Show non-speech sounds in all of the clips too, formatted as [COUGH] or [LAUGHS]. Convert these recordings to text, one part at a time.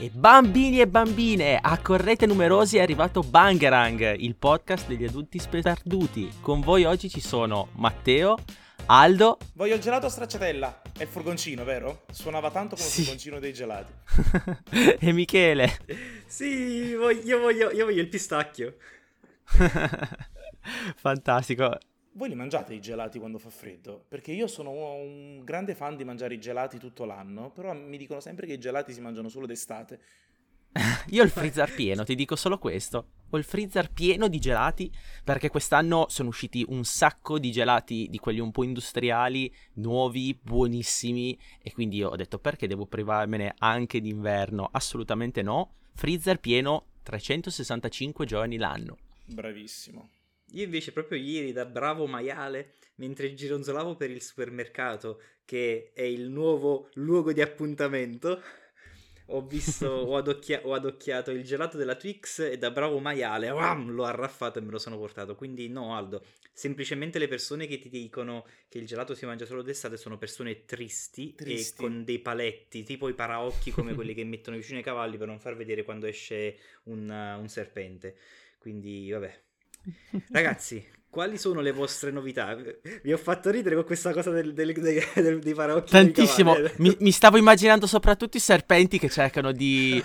E bambini e bambine, accorrete numerosi è arrivato Bangerang, il podcast degli adulti sperduti. Con voi oggi ci sono Matteo, Aldo. Voglio il gelato a stracciatella. È il furgoncino, vero? Suonava tanto come sì. il furgoncino dei gelati. [LAUGHS] e Michele. Sì, io voglio, io voglio il pistacchio. [LAUGHS] Fantastico. Voi li mangiate i gelati quando fa freddo? Perché io sono un grande fan di mangiare i gelati tutto l'anno, però mi dicono sempre che i gelati si mangiano solo d'estate. [LAUGHS] Io ho il freezer pieno, ti dico solo questo. Ho il freezer pieno di gelati perché quest'anno sono usciti un sacco di gelati di quelli un po' industriali, nuovi, buonissimi e quindi ho detto perché devo privarmene anche d'inverno? Assolutamente no. Freezer pieno 365 giorni l'anno. Bravissimo. Io invece proprio ieri da bravo maiale, mentre gironzolavo per il supermercato, che è il nuovo luogo di appuntamento, ho visto, ho, [LAUGHS] adocchia- ho, adocchiato il gelato della Twix e da bravo maiale wham, l'ho arraffato e me lo sono portato. Quindi no, Aldo, semplicemente le persone che ti dicono che il gelato si mangia solo d'estate sono persone tristi, tristi. e con dei paletti, tipo i paraocchi come quelli che [LAUGHS] mettono vicino ai cavalli per non far vedere quando esce un, uh, un serpente. Quindi, vabbè, Ragazzi, quali sono le vostre novità? Vi ho fatto ridere con questa cosa del, del, del, dei paraocchi. Tantissimo. Mi, mi, stavo immaginando soprattutto i serpenti che cercano di,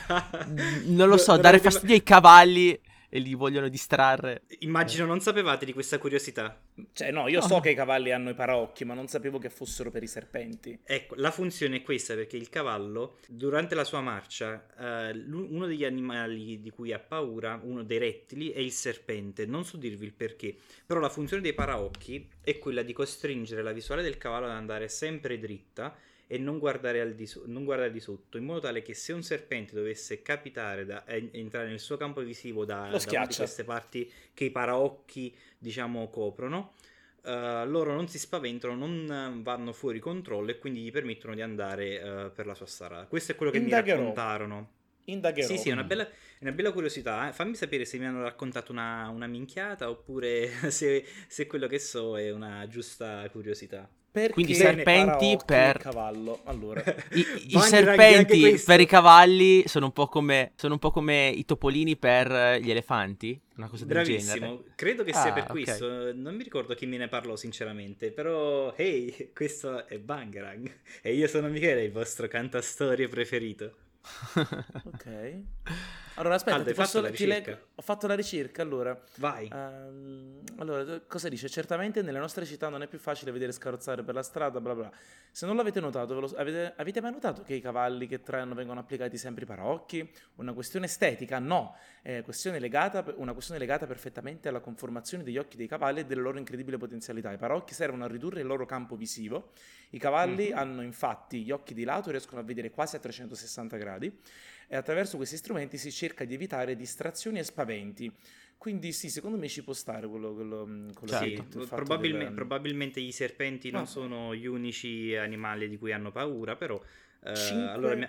non lo so, [LAUGHS] dare fastidio ai cavalli e li vogliono distrarre. Immagino non sapevate di questa curiosità. Cioè, no, io so che i cavalli hanno i paraocchi, ma non sapevo che fossero per i serpenti. Ecco, la funzione è questa perché il cavallo, durante la sua marcia, eh, uno degli animali di cui ha paura, uno dei rettili, è il serpente. Non so dirvi il perché, però la funzione dei paraocchi è quella di costringere la visuale del cavallo ad andare sempre dritta e non guardare, di so- non guardare, di sotto, in modo tale che se un serpente dovesse capitare da eh, entrare nel suo campo visivo da, da una di queste parti che i paraocchi diciamo coprono, uh, loro non si spaventano, non vanno fuori controllo e quindi gli permettono di andare uh, per la sua strada. Questo è quello che Indagherò. mi raccontarono. Indagherò. Sì, sì, è una bella, una bella curiosità. Eh? Fammi sapere se mi hanno raccontato una, una minchiata oppure [LAUGHS] se, se quello che so è una giusta curiosità. Perché Quindi serpenti per cavallo. Allora, [LAUGHS] i, i serpenti per i cavalli sono un, po come, sono un po' come i topolini per gli elefanti, una cosa del Bravissimo. genere. Credo che ah, sia per okay. questo. Non mi ricordo chi me ne parlò sinceramente, però hey, questo è Bangerang e io sono Michele, il vostro cantastorie preferito. [LAUGHS] ok. Allora, aspetta, Aldo, posso, ti leggo. Ho fatto la ricerca, allora. Vai. Um, allora, cosa dice? Certamente nelle nostre città non è più facile vedere scarrozzare per la strada, bla bla. Se non l'avete notato, lo, avete, avete, mai notato che i cavalli che traiano vengono applicati sempre i paraocchi? Una questione estetica? No, è questione legata, una questione legata perfettamente alla conformazione degli occhi dei cavalli e delle loro incredibili potenzialità. I paraocchi servono a ridurre il loro campo visivo. I cavalli mm-hmm. hanno infatti gli occhi di lato e riescono a vedere quasi a 360 gradi e attraverso questi strumenti si cerca di evitare distrazioni e spaventi. Quindi sì, secondo me ci può stare quello, quello, quello certo. sì, probabilme, del... probabilmente i serpenti no. non sono gli unici animali di cui hanno paura, però eh, Cinque... allora mi,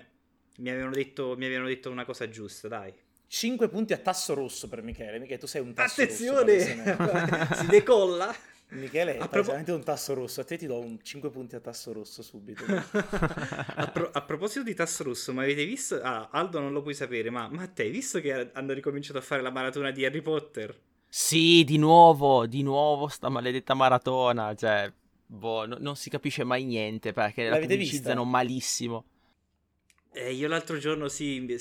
mi, avevano detto, mi avevano detto una cosa giusta, dai. 5 punti a tasso rosso per Michele. Michele, tu sei un tasso Attenzione! rosso. Attenzione! [LAUGHS] si decolla. Michele è praticamente un tasso rosso, a te ti do un 5 punti a tasso rosso subito. [LAUGHS] a, pro- a, proposito di tasso rosso, ma avete visto? Ah, Aldo non lo puoi sapere, ma, ma te hai visto che hanno ricominciato a fare la maratona di Harry Potter? Sì, di nuovo, di nuovo sta maledetta maratona, cioè, boh, no, non si capisce mai niente perché L'avete la pubblicizzano vista? malissimo. Eh, io l'altro giorno sì,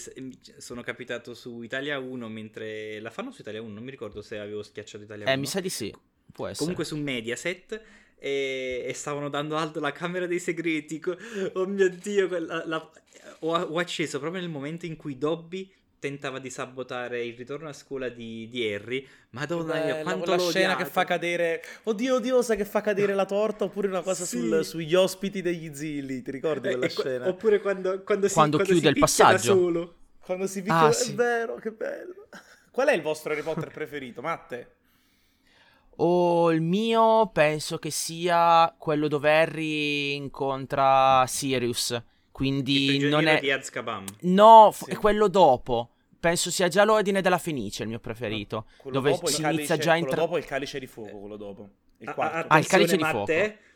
sono capitato su Italia 1 mentre la fanno su Italia 1, non mi ricordo se avevo schiacciato Italia 1. Eh, mi sa di sì. Può essere. Comunque su Mediaset. E, e stavano dando alto la camera dei segreti. Oh mio dio, la, la, ho, ho, acceso proprio nel momento in cui Dobby tentava di sabotare il ritorno a scuola di, di Harry. Madonna mia, quanto la scena che fa cadere. Oddio, odiosa che fa cadere la torta. Oppure una cosa sì. sul, sugli ospiti degli zilli. Ti ricordi quella e, scena? Oppure quando, quando, si, quando, quando chiude il passaggio. solo. Quando si picchia. Ah, sì. È vero, che bello. Qual è il vostro Harry Potter preferito, Matte? O il mio penso che sia quello dove Harry incontra Sirius. Quindi non è. di Azkaban. No, sì. è quello dopo. Penso sia già l'ordine della Fenice il mio preferito. No, dove si inizia già a entrare. dopo il calice di fuoco, quello dopo. Il quarto. Ah, il calice di fuoco.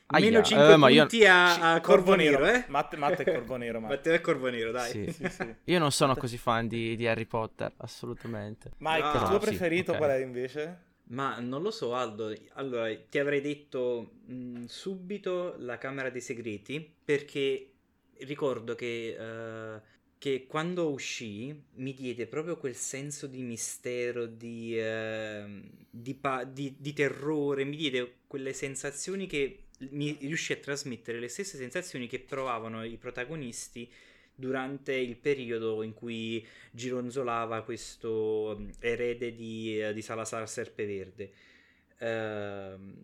Aia, Meno 5 eh, ma io- punti a, a Corvo Nero, eh? Matte, Matte è Corvo Nero, Matte. Matteo è Corvo Nero, dai. Sì. Sì, [LAUGHS] sì. Io non sono così fan di, di Harry Potter, assolutamente. Mike, Ah, il tuo sì, preferito ok. qual è invece? Ma non lo so, Aldo. Allora, ti avrei detto mh, subito la Camera dei Segreti perché ricordo che, eh, che quando uscì mi diede proprio quel senso di mistero, di, ehm, di, pa- di- di terrore, mi diede quelle sensazioni che mi riuscì a trasmettere le stesse sensazioni che provavano i protagonisti durante il periodo in cui gironzolava questo mm, erede di, eh, di Salazar Serpeverde. Ehm,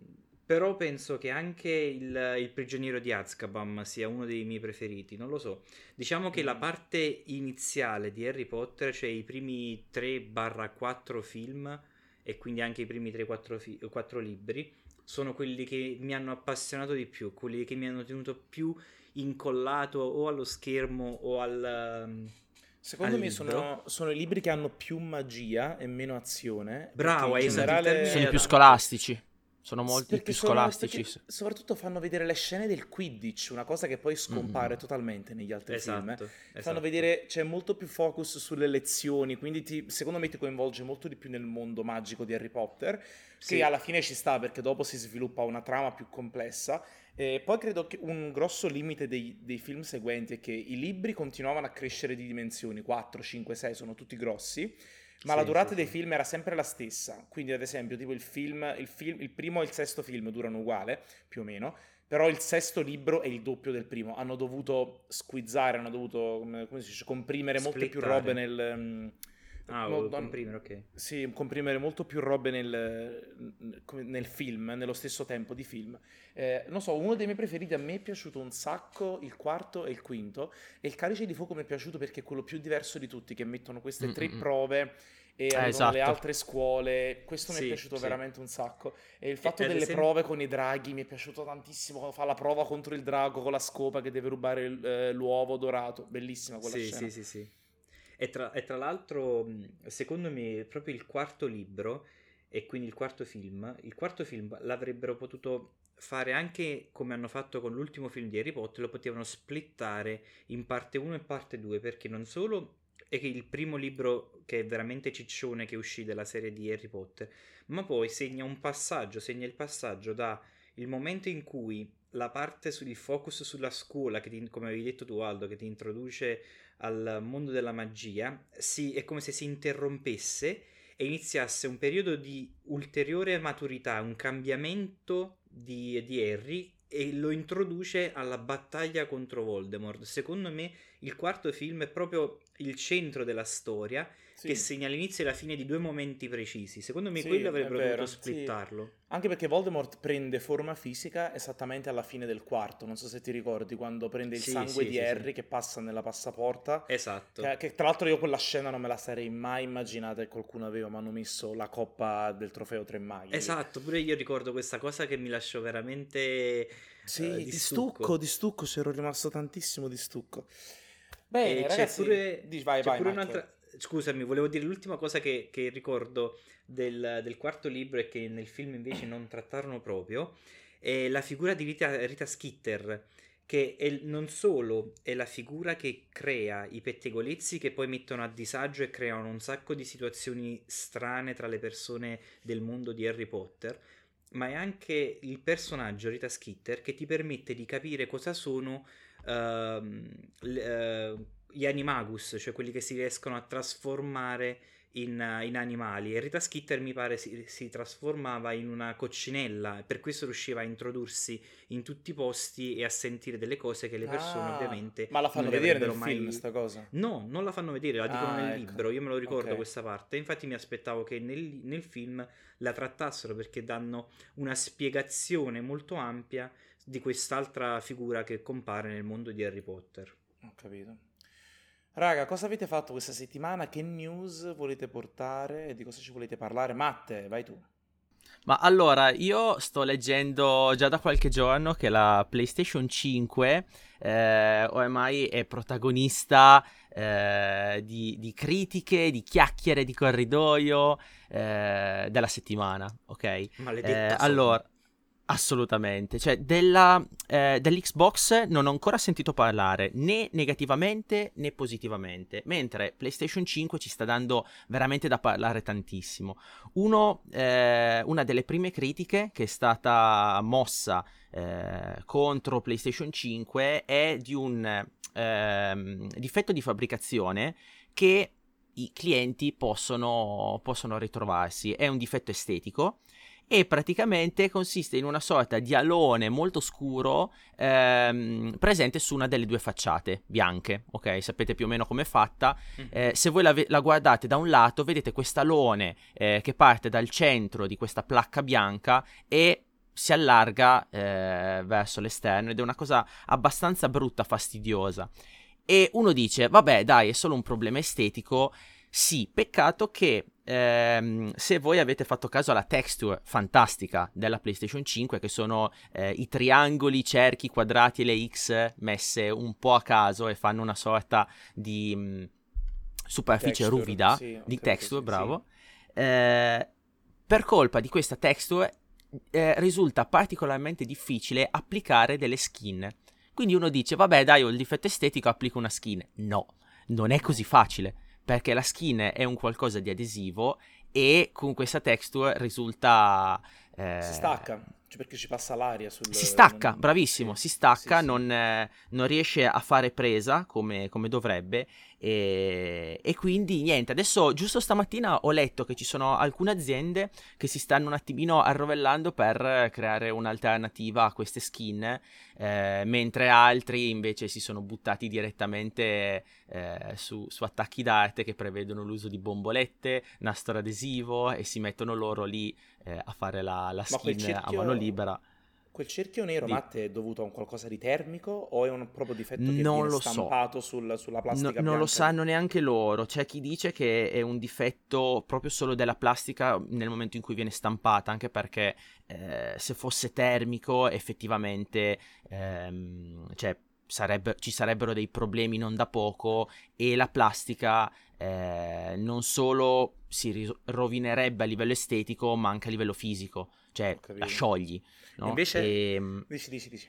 però penso che anche il, il prigioniero di Azkaban sia uno dei miei preferiti, non lo so. Diciamo che la Mm. parte iniziale di Harry Potter, cioè i primi 3-4 film e quindi anche i primi 3-4 fi- 4 libri, sono quelli che mi hanno appassionato di più, quelli che mi hanno tenuto più incollato o allo schermo o al... um, Secondo Al me sono, sono i libri che hanno più magia e meno azione. Bravo, in il generale... Sono i più esatto. scolastici. Sono molti Perché più sono- scolastici. perché soprattutto fanno vedere le scene del Quidditch, una cosa che poi scompare Mm. totalmente negli altri film. eh. Esatto, Fanno esatto. vedere, c'è molto più focus sulle lezioni, quindi ti- secondo me ti coinvolge molto di più nel mondo magico di Harry Potter, Sì. che alla fine ci sta perché dopo si sviluppa una trama più complessa. E poi credo che un grosso limite dei, dei film seguenti è che i libri continuavano a crescere di dimensioni, 4, 5, 6 sono tutti grossi, ma Sì, la durata sì, dei sì. film era sempre la stessa. Quindi, ad esempio, tipo il film, il film, il primo e il sesto film durano uguale, più o meno. Però il sesto libro è il doppio del primo. Hanno dovuto squizzare, hanno dovuto, come, come si dice, comprimere molte più Splittare. robe nel... mm, Ah, no, comprimere, ok. sì, comprimere molto più robe nel, nel film, nello stesso tempo di film. Eh, non so, uno dei miei preferiti a me è piaciuto un sacco il quarto e il quinto. E il Calice di Fuoco mi è piaciuto perché è quello più diverso di tutti, che mettono queste tre Mm-mm. prove e Eh, esatto. le altre scuole. Questo mi Sì, è piaciuto sì. veramente un sacco. E il fatto ad delle esempio- prove con i draghi mi è piaciuto tantissimo. Fa la prova contro il drago con la scopa che deve rubare eh, l'uovo dorato. Bellissima quella Sì, scena. sì, sì, sì. E tra, e tra l'altro, secondo me, proprio il quarto libro e quindi il quarto film, il quarto film l'avrebbero potuto fare anche come hanno fatto con l'ultimo film di Harry Potter, lo potevano splittare in parte 1 e parte 2, perché non solo è che il primo libro che è veramente ciccione che uscì dalla serie di Harry Potter, ma poi segna un passaggio, segna il passaggio da il momento in cui la parte sul focus sulla scuola, che ti- come avevi detto tu Aldo, che ti introduce al mondo della magia, si- è come se si interrompesse e iniziasse un periodo di ulteriore maturità, un cambiamento di, di Harry e lo introduce alla battaglia contro Voldemort. Secondo me il quarto film è proprio il centro della storia Sì. che segna l'inizio e la fine di due momenti precisi. Secondo me Sì, quello avrebbero dovuto sì. splittarlo. Anche perché Voldemort prende forma fisica esattamente alla fine del quarto. Non so se ti ricordi quando prende il Sì, sangue sì, di sì, Harry sì. che passa nella passaporta. Esatto. Che, che tra l'altro io quella scena non me la sarei mai immaginata che qualcuno aveva, ma hanno messo la coppa del trofeo Tre Maghi. Esatto, pure io ricordo questa cosa che mi lasciò veramente Sì, eh, di, stucco, di stucco, c'ero rimasto tantissimo di stucco. E Bene, c'è ragazzi, pure, dici, vai, c'è vai, pure un'altra... Scusami, volevo dire l'ultima cosa che, che ricordo del, del quarto libro e che nel film invece non trattarono proprio, è la figura di Rita, Rita Skeeter, che è- non solo è la figura che crea i pettegolezzi che poi mettono a disagio e creano un sacco di situazioni strane tra le persone del mondo di Harry Potter, ma è anche il personaggio Rita Skeeter che ti permette di capire cosa sono ehm, l- eh, gli animagus, cioè quelli che si riescono a trasformare in, in animali. E Rita Skeeter mi pare si, si trasformava in una coccinella, per questo riusciva a introdursi in tutti i posti e a sentire delle cose che le persone Ah, ovviamente Ma la fanno vedere nel mai- film sta cosa? No, non la fanno vedere, la dicono Ah, nel ecco. libro, io me lo ricordo Ok. questa parte, infatti mi aspettavo che nel, nel film la trattassero perché danno una spiegazione molto ampia di quest'altra figura che compare nel mondo di Harry Potter. Ho capito. Raga, cosa avete fatto questa settimana? Che news volete portare di cosa ci volete parlare? Matte, vai tu. Ma allora, io sto leggendo già da qualche giorno che la PlayStation 5 eh, ormai è protagonista eh, di, di critiche, di chiacchiere di corridoio eh, della settimana, ok? Maledetta Eh, allora, Assolutamente, cioè della, eh, dell'Xbox non ho ancora sentito parlare né negativamente né positivamente, mentre PlayStation 5 ci sta dando veramente da parlare tantissimo. Uno, eh, una delle prime critiche che è stata mossa eh, contro PlayStation 5 è di un ehm, difetto di fabbricazione che i clienti possono, possono ritrovarsi. È un difetto estetico e praticamente consiste in una sorta di alone molto scuro ehm, presente su una delle due facciate bianche, ok? Sapete più o meno come è fatta. Mm. Eh, se voi la, la, guardate da un lato, vedete quest'alone eh, che parte dal centro di questa placca bianca e si allarga eh, verso l'esterno ed è una cosa abbastanza brutta, fastidiosa. E uno dice, vabbè dai, è solo un problema estetico. Sì, peccato che ehm, se voi avete fatto caso alla texture fantastica della PlayStation 5, che sono eh, i triangoli, i cerchi, i quadrati e le X messe un po' a caso e fanno una sorta di mh, mm, superficie texture, ruvida, sì, di texture, sì, bravo. Sì. Eh, per colpa di questa texture eh, risulta particolarmente difficile applicare delle skin. Quindi uno dice, vabbè dai, ho il difetto estetico, applico una skin. No, non è così facile, perché la skin è un qualcosa di adesivo e con questa texture risulta... Eh... Si stacca, cioè perché ci passa l'aria sul... Si stacca, bravissimo, sì, si stacca, sì, non, eh, non, riesce a fare presa come, come dovrebbe e, e, quindi niente, adesso giusto stamattina ho letto che ci sono alcune aziende che si stanno un attimino arrovellando per creare un'alternativa a queste skin, eh, mentre altri invece si sono buttati direttamente eh, su, su, attacchi d'arte che prevedono l'uso di bombolette, nastro adesivo e si mettono loro lì eh, a fare la, la skin cerchio... a mano libera. Quel cerchio nero, di... Matt, è dovuto a un qualcosa di termico o è un proprio difetto che non viene stampato so. sul, sulla plastica no, Non lo sanno neanche loro. C'è chi dice che è un difetto proprio solo della plastica nel momento in cui viene stampata, anche perché eh, se fosse termico effettivamente ehm, cioè, sarebbe, ci sarebbero dei problemi non da poco e la plastica eh, non solo si rovinerebbe a livello estetico ma anche a livello fisico, cioè la sciogli. No? Invece, e, ehm, dici, dici, dici.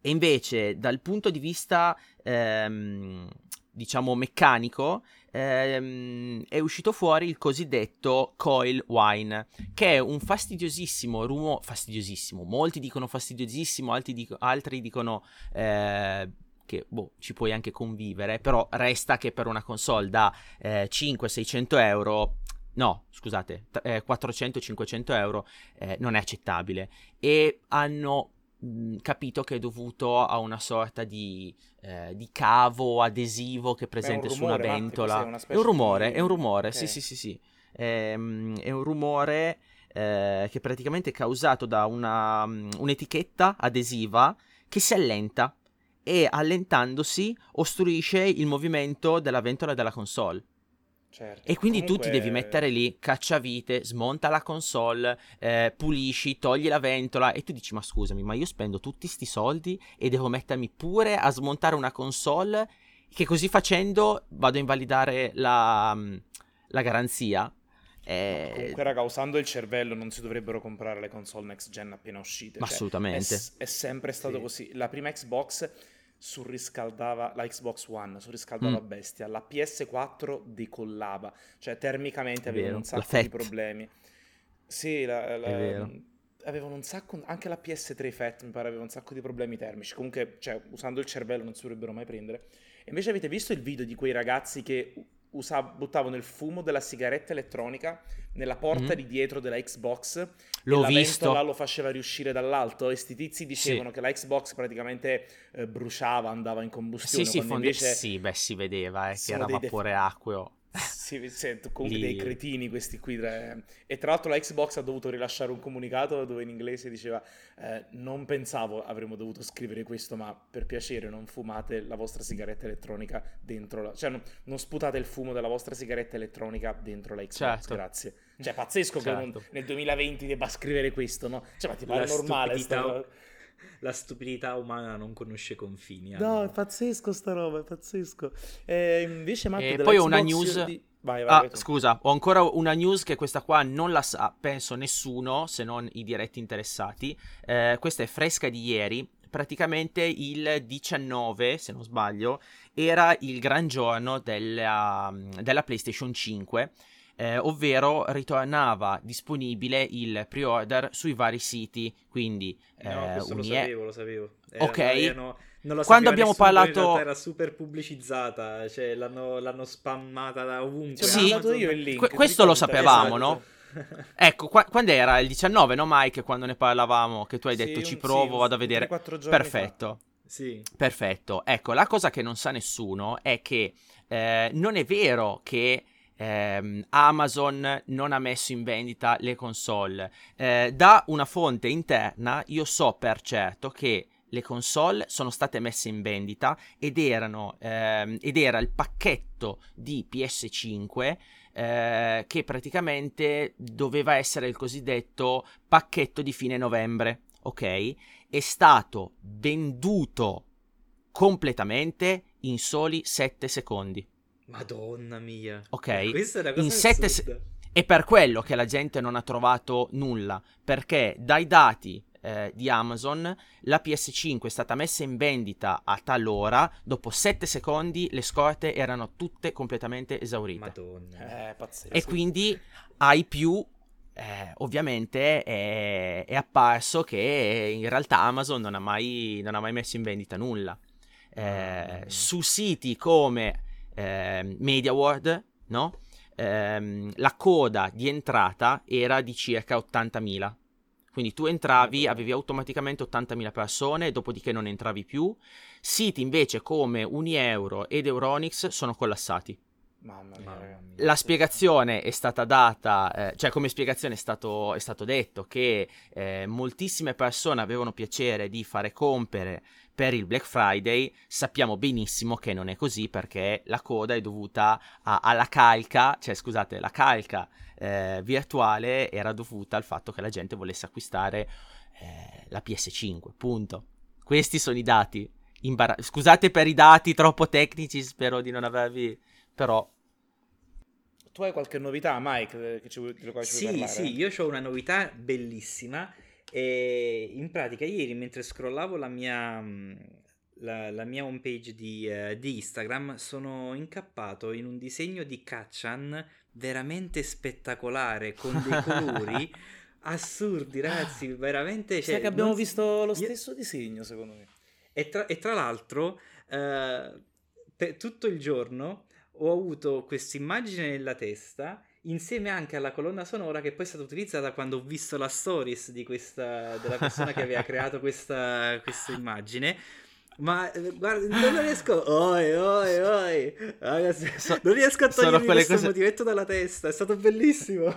E invece, dal punto di vista, ehm, diciamo, meccanico, ehm, è uscito fuori il cosiddetto coil wine, che è un fastidiosissimo rumore, fastidiosissimo, molti dicono fastidiosissimo, altri, dico, altri dicono... Eh, che boh, ci puoi anche convivere, però resta che per una console da eh, 500-600 euro no, scusate, eh, 400-500 euro eh, non è accettabile e hanno mh, capito che è dovuto a una sorta di, eh, di cavo adesivo che è presente Beh, rumore, su una ventola. Una è un rumore, di... è un rumore, okay. sì sì sì sì, ehm, è un rumore eh, che è praticamente causato da una, un'etichetta adesiva che si allenta e allentandosi ostruisce il movimento della ventola della console. Certo. E quindi Comunque... tu ti devi mettere lì, cacciavite, smonta la console, eh, pulisci, togli la ventola e tu dici ma scusami, ma io spendo tutti sti soldi e devo mettermi pure a smontare una console che così facendo vado a invalidare la, la garanzia. Eh... Comunque, raga, usando il cervello non si dovrebbero comprare le console next gen appena uscite. Cioè, assolutamente. È, è sempre stato sì. così. La prima Xbox surriscaldava la Xbox One, surriscaldava mm. bestia, la PS4 decollava, cioè termicamente avevano un sacco di problemi. Sì, la, la, avevano un sacco, anche la PS3 Fat mi pare aveva un sacco di problemi termici, comunque cioè, usando il cervello non si dovrebbero mai prendere. E invece avete visto il video di quei ragazzi che usav- buttavano il fumo della sigaretta elettronica nella porta mm. di dietro della Xbox L'ho la visto. ventola lo faceva riuscire dall'alto e sti tizi dicevano sì. che la Xbox praticamente eh, bruciava, andava in combustione. Sì, sì, fonde... invece... sì beh, si vedeva eh, che era vapore def... acqueo. Sì, sento comunque Lì... dei cretini questi qui. E tra l'altro la Xbox ha dovuto rilasciare un comunicato dove in inglese diceva eh, non pensavo avremmo dovuto scrivere questo, ma per piacere non fumate la vostra sigaretta elettronica dentro la... Cioè non, non sputate il fumo della vostra sigaretta elettronica dentro la Xbox, certo. grazie. Cioè pazzesco certo. che non, nel 2020 debba scrivere questo, no? Cioè ma ti pare normale sta la stupidità umana non conosce confini. No, è pazzesco sta roba, è pazzesco. Eh, invece Matt, e poi ho una news... Di... Vai, vai, Ah, vai scusa, ho ancora una news che questa qua non la sa, penso nessuno, se non i diretti interessati. Eh, questa è fresca di ieri. Praticamente il 19, se non sbaglio, era il gran giorno della, della PlayStation 5, eh, ovvero ritornava disponibile il pre-order sui vari siti, quindi No, eh, lo sapevo, lo sapevo. Ok. erano- non lo Quando sapeva abbiamo parlato- era super pubblicizzata, cioè l'hanno, l'hanno spammata da ovunque. Sì. Amazon- io il link. Que- questo lo sapevamo, Esatto. no? [LAUGHS] Ecco, qua- quando era? Il 19, no Mike? Quando ne parlavamo, che tu hai Sì, detto un- ci sì, provo, un- vado a vedere. 3-4 giorni Perfetto. Sì. Perfetto. Ecco, la cosa che non sa nessuno è che eh, non è vero che ehm, Amazon non ha messo in vendita le console. Eh, da una fonte interna io so per certo che le console sono state messe in vendita ed erano ehm, ed era il pacchetto di PS5 eh, che praticamente doveva essere il cosiddetto pacchetto di fine novembre, ok? È stato venduto completamente in soli 7 secondi, Madonna mia. ok? Questa è una cosa In sette se- assurda. È per quello che la gente non ha trovato nulla, perché dai dati eh, di Amazon la PS5 è stata messa in vendita a tal ora, dopo 7 secondi le scorte erano tutte completamente esaurite. Madonna. Eh, pazzesco. E quindi ai più, eh, ovviamente, è, è apparso che in realtà Amazon non ha mai, non ha mai messo in vendita nulla. Eh, su siti come ehm, MediaWorld, no? Ehm, la coda di entrata era di circa 80.000. Quindi tu entravi, avevi automaticamente 80.000 persone, dopodiché non entravi più. Siti invece come Unieuro ed Euronics sono collassati. Mamma mia. La spiegazione è stata data, eh, cioè come spiegazione è stato, è stato detto che eh, moltissime persone avevano piacere di fare compere per il Black Friday, sappiamo benissimo che non è così perché la coda è dovuta a- alla calca, cioè scusate, la calca eh, virtuale era dovuta al fatto che la gente volesse acquistare eh, la PS5, punto. Questi sono i dati. Imbara- scusate per i dati troppo tecnici, spero di non avervi... però... Tu hai qualche novità, Mike, che ci vuoi, Sì, parlare? sì, io ho una novità bellissima. E in pratica, ieri mentre scrollavo la mia, mh, la, la mia homepage di, eh, di Instagram, sono incappato in un disegno di Kachan veramente spettacolare con dei colori [LAUGHS] assurdi, ragazzi. Veramente. Cioè, che abbiamo non visto lo io- stesso disegno, secondo me. E tra, e tra l'altro, eh, per tutto il giorno ho avuto questa immagine nella testa, insieme anche alla colonna sonora che poi è stata utilizzata quando ho visto la stories di questa, della persona che aveva creato questa, questa immagine. Ma eh, guarda, non riesco. Oi, oi, oi. Ragazzi, [LAUGHS] So- non riesco a togliermi quelle questo cose- motivetto dalla testa. È stato bellissimo.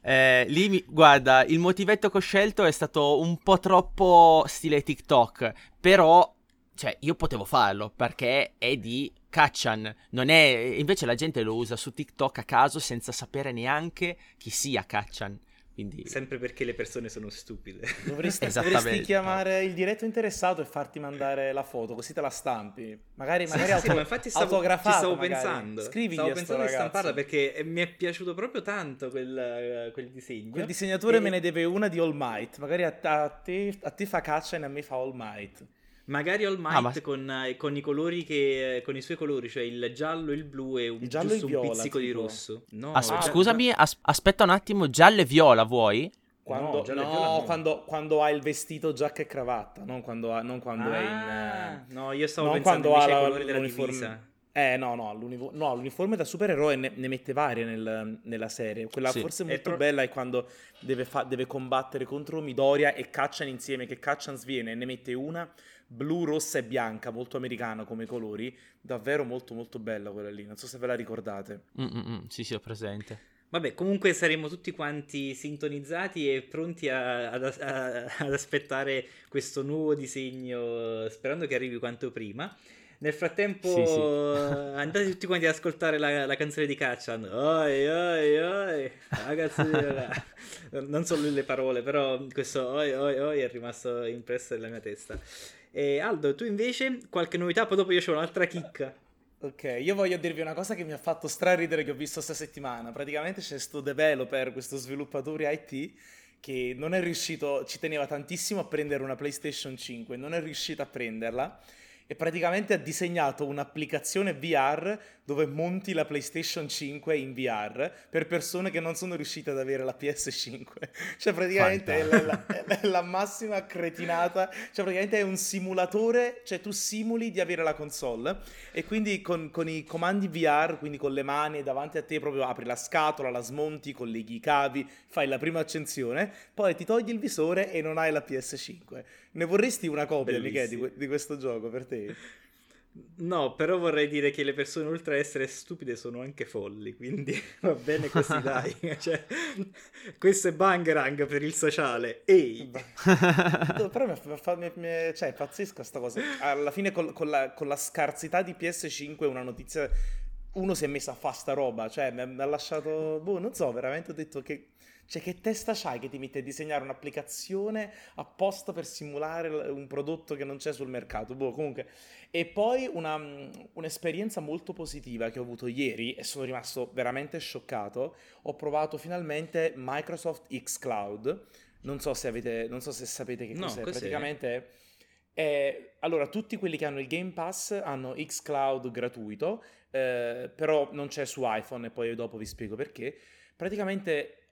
Eh, lì, mi- guarda, il motivetto che ho scelto è stato un po' troppo stile TikTok, però, cioè, io potevo farlo perché è di Kachan, non è... Invece la gente lo usa su TikTok a caso senza sapere neanche chi sia Kachan, quindi... Sempre perché le persone sono stupide. Dovresti, dovresti chiamare il diretto interessato e farti mandare la foto, così te la stampi. Magari, Sì, magari sì, sì, auto- ma infatti stavo, ci stavo magari. pensando. Scrivigli stavo pensando di ragazzo. stamparla perché mi è piaciuto proprio tanto quel, eh, quel disegno. Quel disegnatore E me ne deve una di All Might. Magari a, a te, a te fa caccia e a me fa All Might. Magari All Might Ah, ma- con, eh, con i colori che con i suoi colori, cioè il giallo, il blu e un, Il e giusto viola, un pizzico di tipo. rosso. No, As- Ah, scusami, as- aspetta un attimo, giallo e viola vuoi? Quando, No, no, viola no. quando, quando ha il vestito giacca e cravatta, non quando, ha- non quando è in... Ah, eh, no, io stavo non pensando quando ha invece ai la- colori della l'uniforme. divisa. Eh no, no, no, l'uniforme da supereroe ne, ne mette varie nel- nella serie. Quella Sì. forse È molto pro- bella è quando deve, fa- deve combattere contro Midoriya e Caccian insieme, che Caccian sviene e ne mette una blu, rossa e bianca, molto americana come colori. Davvero molto molto bella quella lì, non so se ve la ricordate. Mm-mm, sì, sì, ho presente. Vabbè, comunque saremo tutti quanti sintonizzati e pronti a- ad, a- ad aspettare questo nuovo disegno, sperando che arrivi quanto prima. Nel frattempo, Sì, sì. eh, andate tutti quanti ad ascoltare la, la canzone di Kachan. Oi, oi, oi, ragazzi, [LAUGHS] non solo le parole, però questo oi, oi, oi è rimasto impresso nella mia testa. E Aldo, tu invece qualche novità? Poi dopo io ho un'altra chicca. Ok, io voglio dirvi una cosa che mi ha fatto straridere che ho visto questa settimana. Praticamente c'è questo developer, questo sviluppatore IT che non è riuscito, ci teneva tantissimo a prendere una PlayStation 5, non è riuscito a prenderla e praticamente ha disegnato un'applicazione VR dove monti la PlayStation 5 in VR per persone che non sono riuscite ad avere la PS5. [LAUGHS] Cioè praticamente è la, è la, massima cretinata, cioè praticamente è un simulatore, cioè tu simuli di avere la console e quindi con, con i comandi VR, quindi con le mani davanti a te proprio apri la scatola, la smonti, colleghi i cavi, fai la prima accensione, poi ti togli il visore e non hai la PS5. Ne vorresti una copia, di, di questo gioco per te? [LAUGHS] No, però vorrei dire che le persone oltre a essere stupide sono anche folli, quindi [LAUGHS] va bene così [LAUGHS] dai. cioè, questo è Bangerang per il sociale. Ehi! però mi, mi, mi, cioè, è pazzesca sta cosa. Alla fine con, con, la, con la scarsità di PS5 una notizia... Uno si è messo a fare sta roba, cioè mi ha lasciato... Boh, non so, veramente ho detto che cioè, che testa c'hai che ti mette a disegnare un'applicazione apposta per simulare un prodotto che non c'è sul mercato? Boh, comunque. E poi una, un'esperienza molto positiva che ho avuto ieri e sono rimasto veramente scioccato. Ho provato finalmente Microsoft X Cloud. Non so se, avete, non so se sapete che cos'è. No, cos'è? Praticamente... Eh, allora, tutti quelli che hanno il Game Pass hanno xCloud gratuito, eh, però non c'è su iPhone e poi dopo vi spiego perché. Praticamente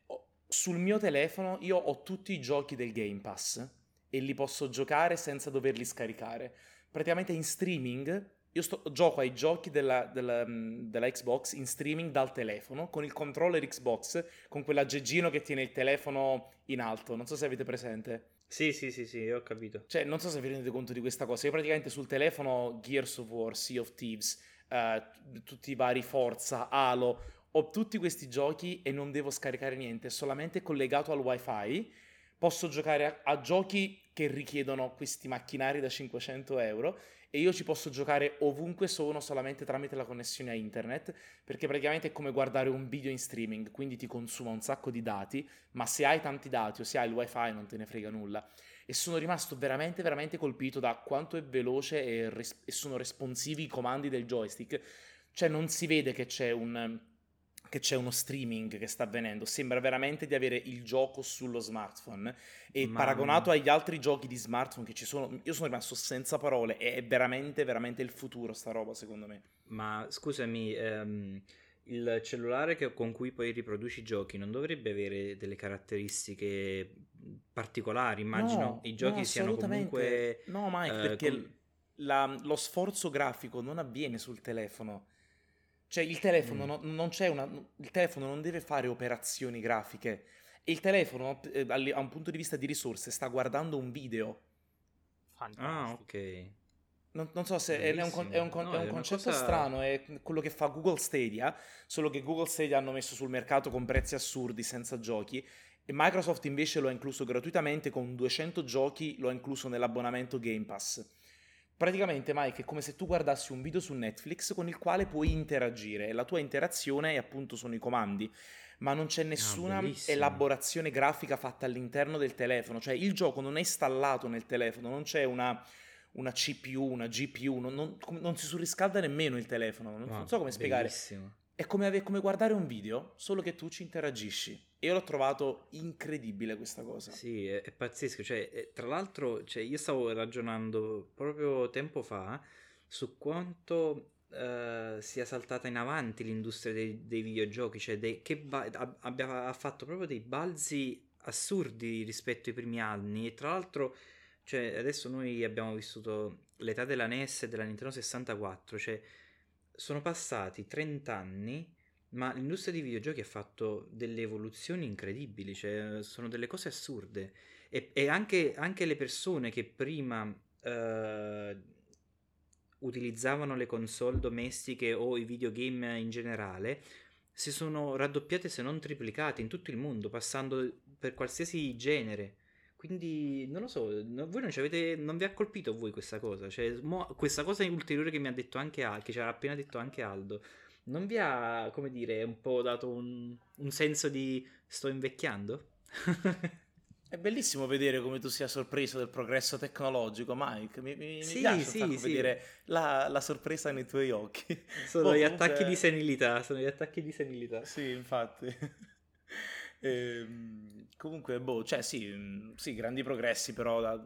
sul mio telefono io ho tutti i giochi del Game Pass e li posso giocare senza doverli scaricare. Praticamente in streaming io sto, gioco ai giochi della, della, mm, della, Xbox in streaming dal telefono con il controller Xbox, con quell'aggeggino che tiene il telefono in alto. Non so se avete presente. Sì, sì, sì, sì, ho capito. Cioè, non so se vi rendete conto di questa cosa. Io praticamente sul telefono Gears of War, Sea of Thieves, uh, tutti i vari Forza, Halo, ho tutti questi giochi e non devo scaricare niente, solamente collegato al wifi. Posso giocare a, a giochi che richiedono questi macchinari da 500 euro e io ci posso giocare ovunque sono solamente tramite la connessione a internet perché praticamente è come guardare un video in streaming quindi ti consuma un sacco di dati ma se hai tanti dati o se hai il wifi non te ne frega nulla e sono rimasto veramente veramente colpito da quanto è veloce e, res- e sono responsivi i comandi del joystick cioè non si vede che c'è un che c'è uno streaming che sta avvenendo, sembra veramente di avere il gioco sullo smartphone. E Ma... paragonato agli altri giochi di smartphone che ci sono, io sono rimasto senza parole, è veramente veramente il futuro sta roba secondo me. Ma scusami, ehm, il cellulare che, con cui poi riproduci i giochi non dovrebbe avere delle caratteristiche particolari, immagino no, i giochi no, siano comunque... No Mike, eh, perché com... la, lo sforzo grafico non avviene sul telefono cioè il telefono, mm. non, non c'è una, il telefono non deve fare operazioni grafiche. Il telefono, eh, a un punto di vista di risorse, sta guardando un video. Fantastico. Ah, ok. Non, non, so se è un, è un, no, è un concetto cosa... strano, è quello che fa Google Stadia, solo che Google Stadia hanno messo sul mercato con prezzi assurdi, senza giochi, e Microsoft invece lo ha incluso gratuitamente con 200 giochi, lo ha incluso nell'abbonamento Game Pass. Praticamente, Mike, è come se tu guardassi un video su Netflix con il quale puoi interagire e la tua interazione è appunto sono i comandi, ma non c'è ah, nessuna ah, elaborazione grafica fatta all'interno del telefono, cioè il gioco non è installato nel telefono, non c'è una, una CPU, una GPU, non, non, non, si surriscalda nemmeno il telefono, non, ah, non so come spiegare. Bellissimo. È come, è come guardare un video, solo che tu ci interagisci. E io l'ho trovato incredibile questa cosa. Sì, è, è pazzesco. Cioè, è, tra l'altro, cioè, io stavo ragionando proprio tempo fa su quanto uh, sia saltata in avanti l'industria dei, dei videogiochi, cioè dei, che ba- abbia, fatto proprio dei balzi assurdi rispetto ai primi anni. E tra l'altro, cioè, adesso noi abbiamo vissuto l'età della NES e della Nintendo 64, cioè sono passati 30 anni, ma l'industria dei videogiochi ha fatto delle evoluzioni incredibili, cioè sono delle cose assurde. E, e anche, anche, le persone che prima eh, utilizzavano le console domestiche o i videogame in generale si sono raddoppiate se non triplicate in tutto il mondo, passando per qualsiasi genere. Quindi non lo so, voi non, avete, non vi ha colpito voi questa cosa? Cioè, mo, questa cosa ulteriore che mi ha detto anche Aldo, che ci ha appena detto anche Aldo, non vi ha, come dire, un po' dato un, un senso di sto invecchiando? [LAUGHS] È bellissimo vedere come tu sia sorpreso del progresso tecnologico, Mike. Mi, mi, Sì, mi piace sì, sì. vedere la, la sorpresa nei tuoi occhi. [LAUGHS] Sono Boh, gli comunque- attacchi di senilità, sono gli attacchi di senilità. Sì, infatti. [LAUGHS] Ehm, comunque, boh, cioè sì, mm, sì, grandi progressi però da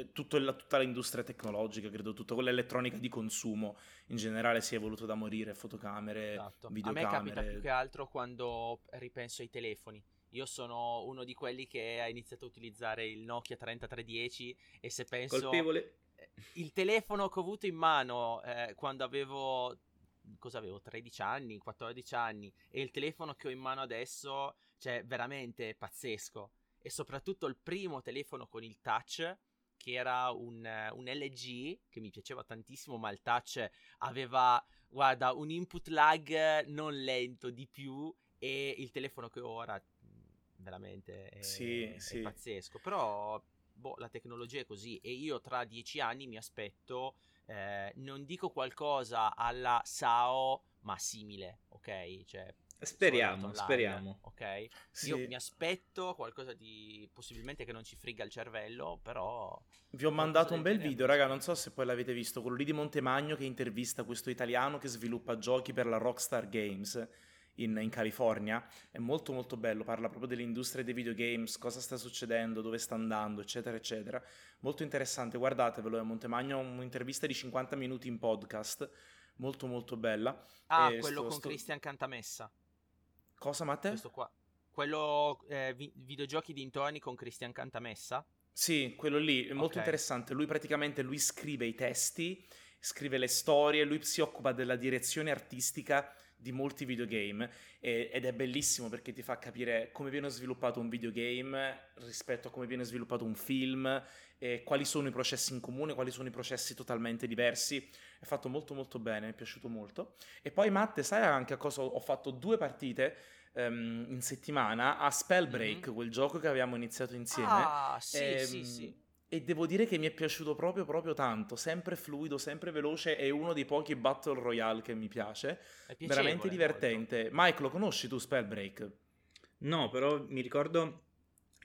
il- tutta l'industria tecnologica, credo, tutta quella elettronica di consumo in generale si è evoluto da morire, fotocamere, Esatto. A me videocamere. capita più che altro quando ripenso ai telefoni. Io sono uno di quelli che ha iniziato a utilizzare il Nokia 3310 e se penso Colpevole. eh, il telefono che ho avuto in mano eh, quando avevo cosa avevo 13 anni, 14 anni e il telefono che ho in mano adesso, cioè veramente pazzesco. E soprattutto il primo telefono con il touch che era un, eh, un LG che mi piaceva tantissimo, ma il touch aveva guarda, un input lag non lento di più e il telefono che ho ora veramente è, Sì, è sì. pazzesco. Però boh, la tecnologia è così e io tra dieci anni mi aspetto, eh, non dico qualcosa alla SAO, ma simile, ok? Cioè, Speriamo, Online, speriamo. Ok? Sì. Io mi aspetto qualcosa di possibilmente che non ci friga il cervello, però Vi ho mandato un bel video, raga, non so se poi l'avete visto, quello lì di Montemagno che intervista questo italiano che sviluppa giochi per la Rockstar Games in, in California. È molto molto bello, parla proprio dell'industria dei videogames, cosa sta succedendo, dove sta andando, eccetera, eccetera. Molto interessante, guardatevelo, è Montemagno, un'intervista di 50 minuti in podcast, molto molto bella. Ah, E quello sto- con sto- Christian Cantamessa. Cosa, Matte? Questo qua. Quello eh, vi- videogiochi dintorni con Christian Cantamessa. Sì, quello lì è molto Ok. interessante. Lui praticamente lui scrive i testi, scrive le storie, lui si occupa della direzione artistica di molti videogame e- ed è bellissimo perché ti fa capire come viene sviluppato un videogame rispetto a come viene sviluppato un film e quali sono i processi in comune, quali sono i processi totalmente diversi. È fatto molto molto bene, mi è piaciuto molto. E poi Matte, sai anche a cosa ho fatto due partite ehm, in settimana a Spellbreak, Mhm. quel gioco che avevamo iniziato insieme. Ah, sì, sì, Ehm, sì. E devo dire che mi è piaciuto proprio, proprio tanto. Sempre fluido, sempre veloce. È uno dei pochi Battle Royale che mi piace. È Veramente divertente. Mike, lo conosci tu, Spellbreak? No, però mi ricordo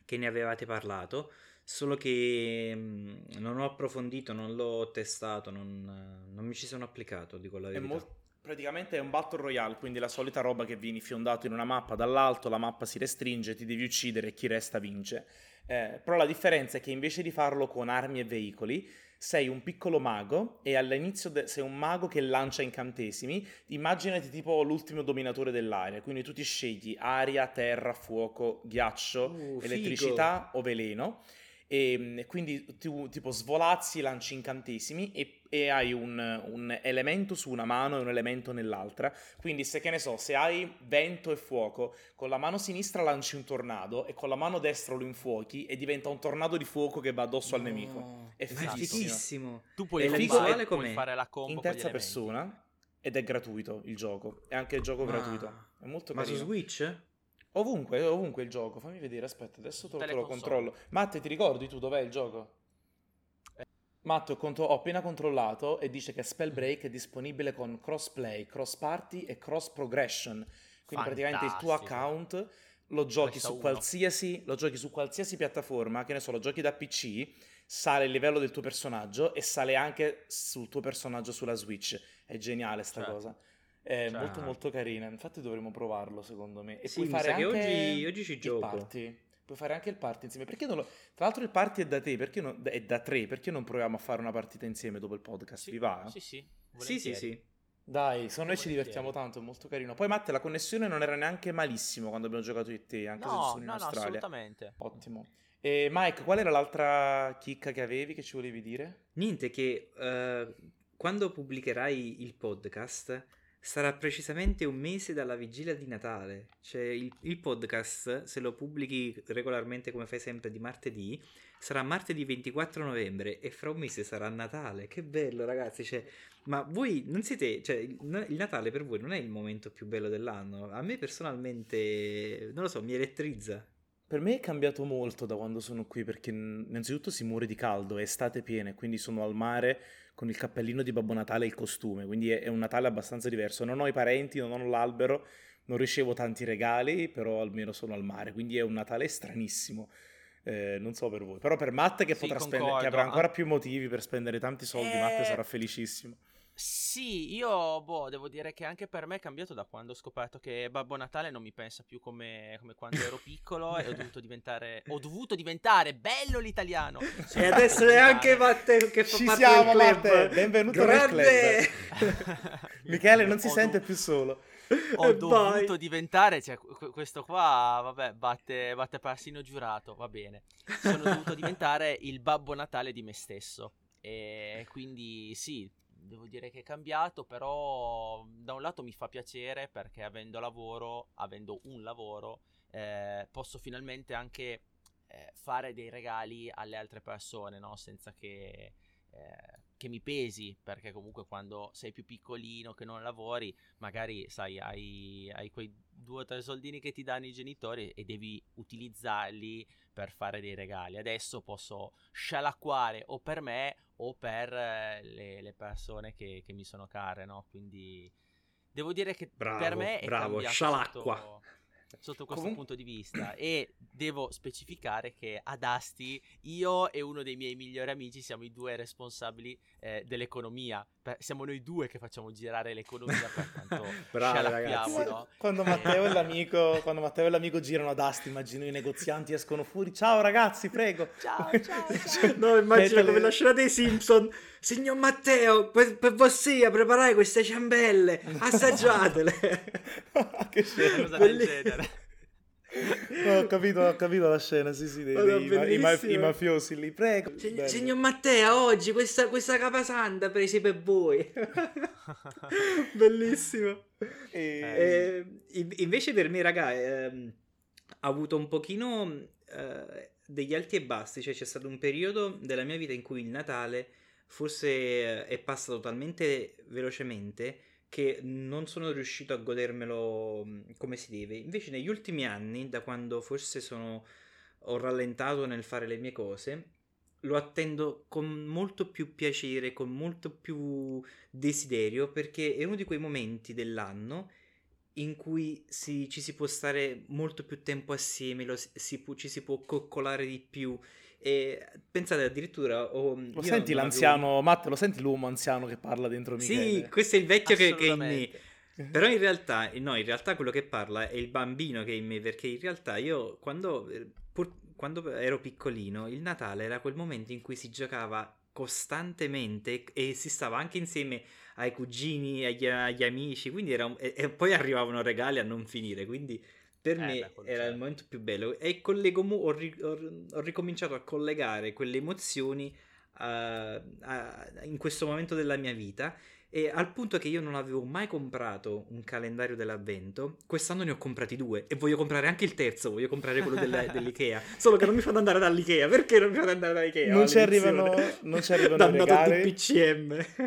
che ne avevate parlato, solo che mm, non ho approfondito, non l'ho testato, non, non mi ci sono applicato, dico la È verità. mol- praticamente è un Battle Royale, quindi la solita roba che vieni fiondato in una mappa dall'alto, la mappa si restringe, ti devi uccidere e chi resta vince. Eh, però la differenza è che invece di farlo con armi e veicoli, sei un piccolo mago e all'inizio de- sei un mago che lancia incantesimi. Immaginati tipo l'ultimo dominatore dell'aria, quindi tu ti scegli aria, terra, fuoco, ghiaccio, Uh, figo. elettricità o veleno. E mm, quindi tu tipo svolazzi, lanci incantesimi e, e hai un, un elemento su una mano e un elemento nell'altra. Quindi se che ne so, se hai vento e fuoco, con la mano sinistra lanci un tornado e con la mano destra lo infuochi e diventa un tornado di fuoco che va addosso al No, nemico. È ma fighissimo. Tu puoi, E combattere, puoi fare la combo In terza persona ed è gratuito il gioco. È anche il gioco Ah. gratuito. È molto Ma su carino. Switch? Ovunque, ovunque il gioco. Fammi vedere, aspetta, adesso te, te lo console. controllo. Matte, ti ricordi tu dov'è il gioco? Matte, ho, contro- ho appena controllato e dice che Spellbreak è disponibile con crossplay, cross party e cross progression. Quindi praticamente il tuo Fantastico. account lo giochi su qualsiasi, lo giochi su qualsiasi piattaforma, che ne so, lo giochi da PC, sale il livello del tuo personaggio e sale anche sul tuo personaggio sulla Switch. È geniale sta Certo. cosa. È Certo. molto molto carina. Infatti dovremmo provarlo, secondo me. E Sì, puoi fare anche oggi- oggi ci gioco. party. Puoi fare anche il party insieme. Perché non lo... Tra l'altro il party è da te, perché non... è da tre. Perché non proviamo a fare una partita insieme dopo il podcast? Sì, Vi va? Sì, sì. Sì, sì, volentieri. sì. Dai, secondo noi ci Volentieri. divertiamo tanto, è molto carino. Poi Matte, la connessione non era neanche malissimo quando abbiamo giocato io e te, anche se No, sono in no, no, Australia. assolutamente. Ottimo. E Mike, qual era l'altra chicca che avevi che ci volevi dire? Niente che eh, quando pubblicherai il podcast sarà precisamente un mese dalla vigilia di Natale. Cioè il, il podcast, se lo pubblichi regolarmente come fai sempre di martedì, sarà martedì 24 novembre e fra un mese sarà Natale. Che bello ragazzi, cioè, ma voi non siete, cioè il, Natale per voi non è il momento più bello dell'anno. A me personalmente, non lo so, mi elettrizza. Per me è cambiato molto da quando sono qui perché innanzitutto si muore di caldo, è estate piena, quindi sono al mare con il cappellino di Babbo Natale e il costume, quindi è, è un Natale abbastanza diverso. Non ho i parenti, non ho l'albero, non ricevo tanti regali, però almeno sono al mare, quindi è un Natale stranissimo. Eh, non so per voi, però per Matte che Sì, potrà spendere, che avrà ancora An- più motivi per spendere tanti soldi, Eh, Matte sarà felicissimo. Sì, io boh, devo dire che anche per me è cambiato da quando ho scoperto che Babbo Natale non mi pensa più come, come quando ero [LAUGHS] piccolo e ho dovuto diventare, ho dovuto diventare bello l'italiano. Sono [LAUGHS] E adesso è anche Matteo che fa Ci parte siamo, del club. Matte, benvenuto nel Grande! [LAUGHS] Michele non si Ho sente più solo. Ho dovuto vai. diventare, cioè qu- questo qua, vabbè, batte, batte persino giurato, va bene. Sono dovuto diventare il Babbo Natale di me stesso. E quindi sì, devo dire che è cambiato, però da un lato mi fa piacere perché avendo lavoro, avendo un lavoro, eh, posso finalmente anche eh, fare dei regali alle altre persone, no? Senza che, eh, che mi pesi, perché comunque quando sei più piccolino, che non lavori, magari sai, hai, hai quei due o tre soldini che ti danno i genitori e devi utilizzarli per fare dei regali. Adesso posso scialacquare o per me o per eh, le, le persone che, che mi sono care, no? Quindi devo dire che Bravo, per me è bravo, cambiato scialacqua. sotto, sotto questo Comun- punto di vista e devo specificare che ad Asti io e uno dei miei migliori amici siamo i due responsabili eh, dell'economia. Per- siamo noi due che facciamo girare l'economia per [LAUGHS] quanto ragazzi. no? Quando Matteo, e l'amico, quando Matteo e l'amico girano ad Asti, immagino i negozianti escono fuori. Ciao ragazzi, prego. Ciao, ciao, ciao. [LAUGHS] No, immagino Mettele- come la scena dei Simpson. Signor Matteo, per, per vostria preparai queste ciambelle, [LAUGHS] assaggiatele. che scena. Del genere. Ho capito, ho capito la scena, sì, sì, dei, dei- i, ma- i mafiosi lì, prego. Sig-. Signor Matteo, oggi questa, questa capasanta presi per voi. [LAUGHS] Bellissimo. E- Eh, in- invece per me, raga, ehm, ha avuto un pochino eh, degli alti e bassi, cioè c'è stato un periodo della mia vita in cui il Natale forse eh, è passato talmente velocemente che non sono riuscito a godermelo mm, come si deve. Invece negli ultimi anni, da quando forse sono ho rallentato nel fare le mie cose, lo attendo con molto più piacere, con molto più desiderio, perché è uno di quei momenti dell'anno in cui si- ci si può stare molto più tempo assieme, lo si- ci si può coccolare di più. E pensate addirittura... ho- Lo senti non avevo- l'anziano, Matte, lo senti l'uomo anziano che parla dentro Michele? Sì, questo è il vecchio che, che è in me. Però in realtà, no, in realtà quello che parla è il bambino che è in me, perché in realtà io quando, eh, pur- quando ero piccolino, il Natale era quel momento in cui si giocava costantemente e si stava anche insieme ai cugini, agli, agli amici, quindi era un- e, e poi arrivavano regali a non finire, quindi per Eh, me beh, era il certo. momento più bello. E collego ho, ho- ho ricominciato a collegare quelle emozioni a- a- in questo momento della mia vita e al punto che io non avevo mai comprato un calendario dell'avvento, quest'anno ne ho comprati due e voglio comprare anche il terzo, voglio comprare quello della- [LAUGHS] dell'Ikea, solo che non mi fanno andare dall'Ikea, perché non mi fanno andare dall'Ikea? Non ci arrivano, non ci arrivano i regali.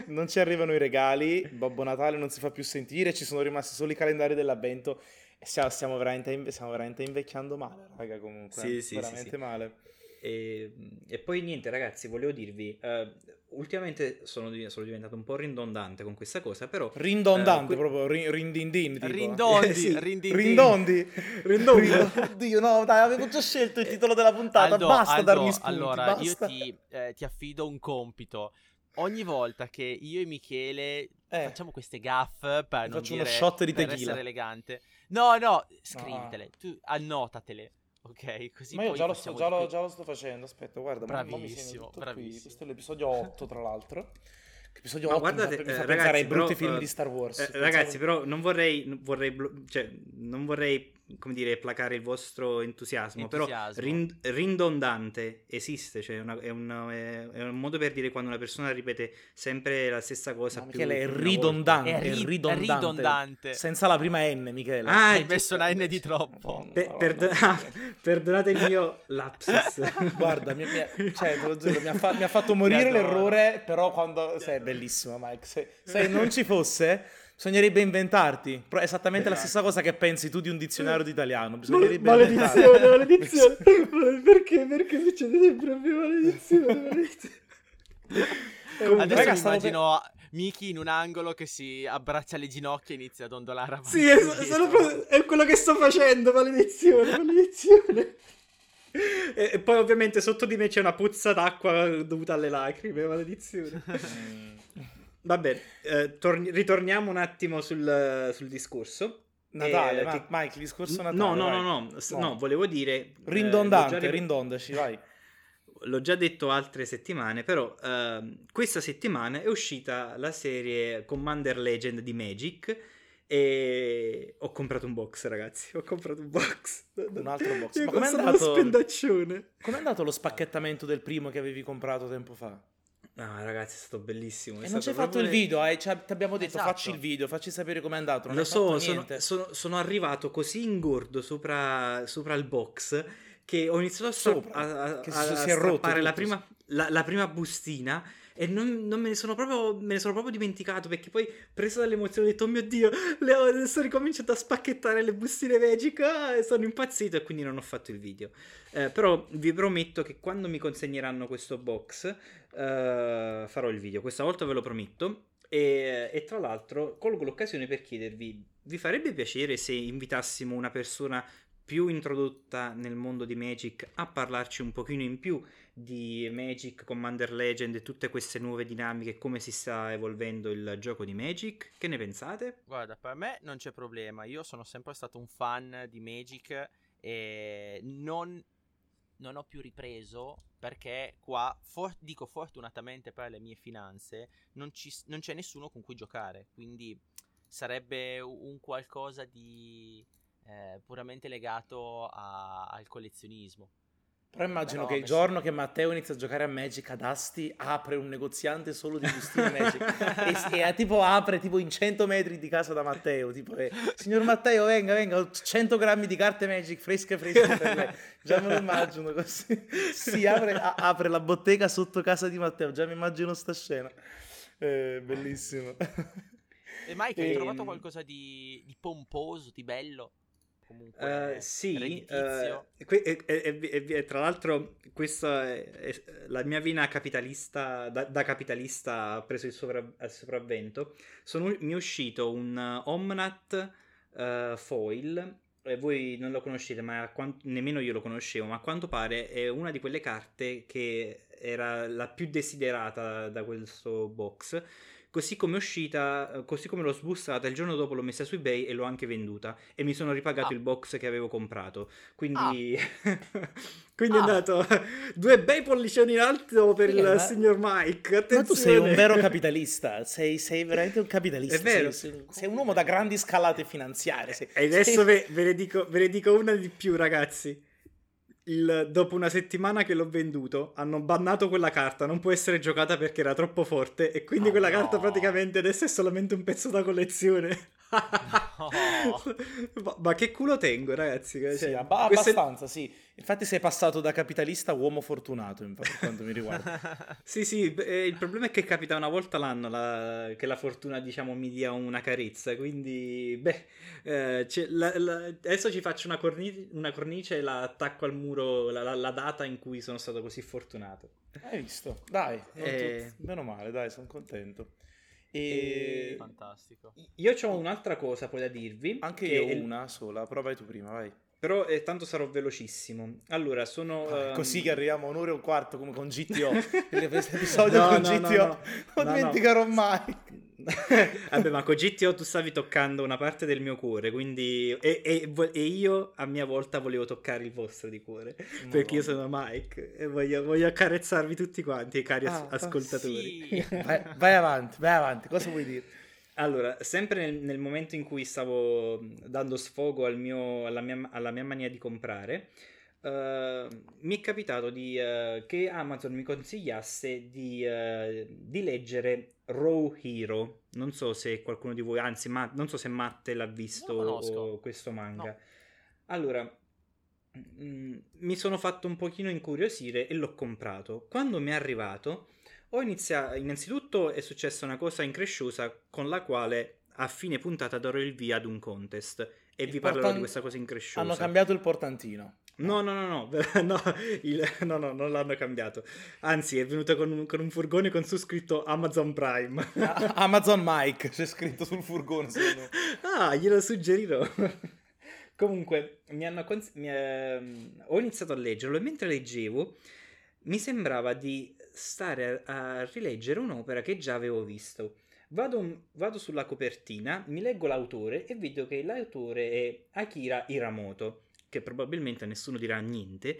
Non ci arrivano i regali, Babbo Natale non si fa più sentire, ci sono rimasti solo i calendari dell'avvento stiamo, stiamo veramente, stiamo veramente invecchiando male, raga, comunque. Sì, eh, sì, veramente sì. male. E, e poi niente, ragazzi, volevo dirvi, eh, ultimamente sono, sono diventato un po' ridondante con questa cosa, però... Rindondante, Eh, que- proprio ri- rindindin. tipo. Rindondi, Eh, [LAUGHS] sì. rindindin. Rindondi. Rindondi. Oddio, no, dai, avevo già scelto il titolo della puntata, Aldo, basta Aldo, darmi spunti, Allora, basta. io ti, eh, ti affido un compito. Ogni volta che io e Michele Eh. facciamo queste gaff per non faccio uno dire, shot di per essere elegante. No, no, scrivitele, tu annotatele. Ok, così Ma io poi già lo, sto, già, lo, già lo sto facendo, aspetta, guarda, mo- mo mi segno Bravissimo, tutto qui. bravissimo. Questo è l'episodio [LAUGHS] 8, tra l'altro. Episodio Ma 8 guardate, mi fa, mi eh, fa ragazzi, ai brutti però, film eh, di Star Wars. Eh, Pensavo- ragazzi, però non vorrei, vorrei, cioè, non vorrei, come dire, placare il vostro entusiasmo, Entusiasmo. però rin- ridondante esiste, cioè è, una- è una- è- è un modo per dire quando una persona ripete sempre la stessa cosa. No, Michele, è ridondante, È ri- è ridondante. ridondante. Senza la prima N, Michele. Ah, Hai messo una N di troppo. Pe- Madonna, perdo- Michele. perdonate il mio lapsus. [LAUGHS] Guarda, mi, mi- cioè, te lo giuro, mi ha, fa- mi ha fatto morire l'errore, però quando... Sei bellissimo, Mike. Se, se non ci fosse, bisognerebbe inventarti. Però è esattamente la stessa cosa che pensi tu di un dizionario di italiano. Bisognerebbe inventarti. maledizione, maledizione. [LAUGHS] perché? Perché succede sempre a me maledizione, maledizione. [LAUGHS] Comunque, Adesso raga, immagino Miki in un angolo che si abbraccia le ginocchia e inizia a dondolare avanti Sì, è, proprio- è quello che sto facendo, maledizione, maledizione. e, e poi ovviamente sotto di me c'è una puzza d'acqua dovuta alle lacrime, maledizione. [LAUGHS] Va bene, eh, torni- ritorniamo un attimo sul, sul discorso. Natale, Eh, ma- che- Mike, il discorso Natale. No, no, no, no, No. no, volevo dire... eh, Rindondante, l'ho già ri- rindondaci, vai. L'ho già detto altre settimane, però ehm, questa settimana è uscita la serie Commander Legend di Magic e ho comprato un box, ragazzi. Ho comprato un box. Un altro box. Io Ma com'è andato- spendaccione. Com'è andato lo spacchettamento del primo che avevi comprato tempo fa? No, ragazzi, è stato bellissimo. è E non ci hai fatto il video, eh? cioè, ti abbiamo detto Esatto. facci il video, facci sapere com'è andato. Non Lo so, sono, sono- sono arrivato così ingordo sopra, sopra il box che ho iniziato a, Sopra? a, a- Che a- si- a si è rotto la prima, la, la prima bustina e non, non me ne sono proprio me ne sono proprio dimenticato perché poi preso dall'emozione ho detto oh mio dio le ho, sto ricominciando a spacchettare le bustine Magic ah, sono impazzito e quindi non ho fatto il video. Eh, però vi prometto che quando mi consegneranno questo box eh, farò il video. Questa volta ve lo prometto. E, e tra l'altro colgo l'occasione per chiedervi vi farebbe piacere se invitassimo una persona più introdotta nel mondo di Magic a parlarci un pochino in più di Magic, Commander Legend e tutte queste nuove dinamiche, come si sta evolvendo il gioco di Magic. Che ne pensate? Guarda, per me non c'è problema. Io sono sempre stato un fan di Magic e non, non ho più ripreso perché qua, for- dico fortunatamente per le mie finanze, non, ci- non c'è nessuno con cui giocare. Quindi sarebbe un qualcosa di eh, puramente legato a- al collezionismo. Però immagino Però che il giorno che Matteo inizia a giocare a Magic ad Asti apre un negoziante solo di bustine [LAUGHS] Magic. E, e, tipo apre tipo in 100 metri di casa da Matteo tipo eh, signor Matteo venga venga ho 100 grammi di carte Magic fresche fresche per lei già me lo immagino così. Si apre, a- apre la bottega sotto casa di Matteo già mi immagino sta scena. Eh, bellissimo. E Mike, hai Ehm, trovato qualcosa di, di pomposo, di bello? Comunque, Eh, sì, eh, que- e, e- e- tra l'altro questa è, è- la mia vina capitalista, da, da capitalista ha preso il, sovra- il sopravvento. Sono- mi è uscito un uh, Omnat eh, foil, e voi non lo conoscete, ma a quan- nemmeno io lo conoscevo, ma a quanto pare è una di quelle carte che era la più desiderata da questo box. Così come è uscita, eh, così come l'ho sbustata, il giorno dopo l'ho messa su eBay e l'ho anche venduta. E mi sono ripagato Ah. il box che avevo comprato. Quindi, [LAUGHS] quindi Ah. è andato [LAUGHS] due bei pollicioni in alto per il ma- signor Mike. Attenzione. ma tu sei un vero [LAUGHS] capitalista sei, sei veramente un capitalista È vero. Sei, sei- un uomo da grandi scalate finanziarie sei- E adesso ve, ve ne dico, ve ne dico una di più, ragazzi. Il- dopo una settimana che l'ho venduto, hanno bannato quella carta. Non può essere giocata perché era troppo forte. E quindi Oh, quella no. carta praticamente adesso è solamente un pezzo da collezione. [LAUGHS] ma, ma che culo tengo, ragazzi? Cioè, Sì, abba- queste- abbastanza, sì. Infatti sei passato da capitalista a uomo fortunato, infatti, per quanto mi riguarda. [LAUGHS] Sì, sì, eh, il problema è che capita una volta l'anno la- che la fortuna, diciamo, mi dia una carezza, quindi, beh, eh, c'è- la- la- adesso ci faccio una, corni- una cornice e la attacco al muro, la, la- la data in cui sono stato così fortunato. Hai visto? Dai, Eh. tut- meno male, dai, sono contento. E... Fantastico. Io ho un'altra cosa poi da dirvi. Anche che io è- una sola, però vai tu prima, vai. Però eh, tanto sarò velocissimo. Allora, sono... Ah, ehm, Così che arriviamo a un'ora e un quarto come con GTO. Questo [LAUGHS] episodio No, con no, GTO no. non No, no. dimenticherò mai. [LAUGHS] Vabbè, ma con GTO tu stavi toccando una parte del mio cuore, quindi... E, e e io a mia volta volevo toccare il vostro di cuore, perché io sono Mike e voglio, voglio accarezzarvi tutti quanti, cari as- Ah, ascoltatori. Sì. Vai, vai avanti, vai avanti, cosa vuoi dire? Allora, sempre nel, nel momento in cui stavo mh, dando sfogo al mio- alla, mia, alla mia mania di comprare, eh, mi è capitato di, eh, che Amazon mi consigliasse di, eh, di leggere Raw Hero. Non so se qualcuno di voi, anzi, ma, non so se Matte l'ha visto questo manga. No. Allora, mm, mi sono fatto un pochino incuriosire e l'ho comprato. Quando mi è arrivato, ho iniziato. Innanzitutto è successa una cosa incresciosa con la quale a fine puntata darò il via ad un contest. E Il vi parlerò portan- di questa cosa incresciosa. Hanno cambiato il portantino. No, no, no, no, [LAUGHS] no, il- no, no, non l'hanno cambiato. Anzi, è venuto con un, con un furgone con su scritto Amazon Prime. [LAUGHS] Amazon Mike c'è scritto sul furgone. me. ah, glielo suggerirò. Comunque, mi hanno cons- mi, eh, ho iniziato a leggerlo e mentre leggevo mi sembrava di stare a, a rileggere un'opera che già avevo visto. Vado, vado, sulla copertina, mi leggo l'autore e vedo che l'autore è Akira Hiramoto, che probabilmente nessuno dirà niente,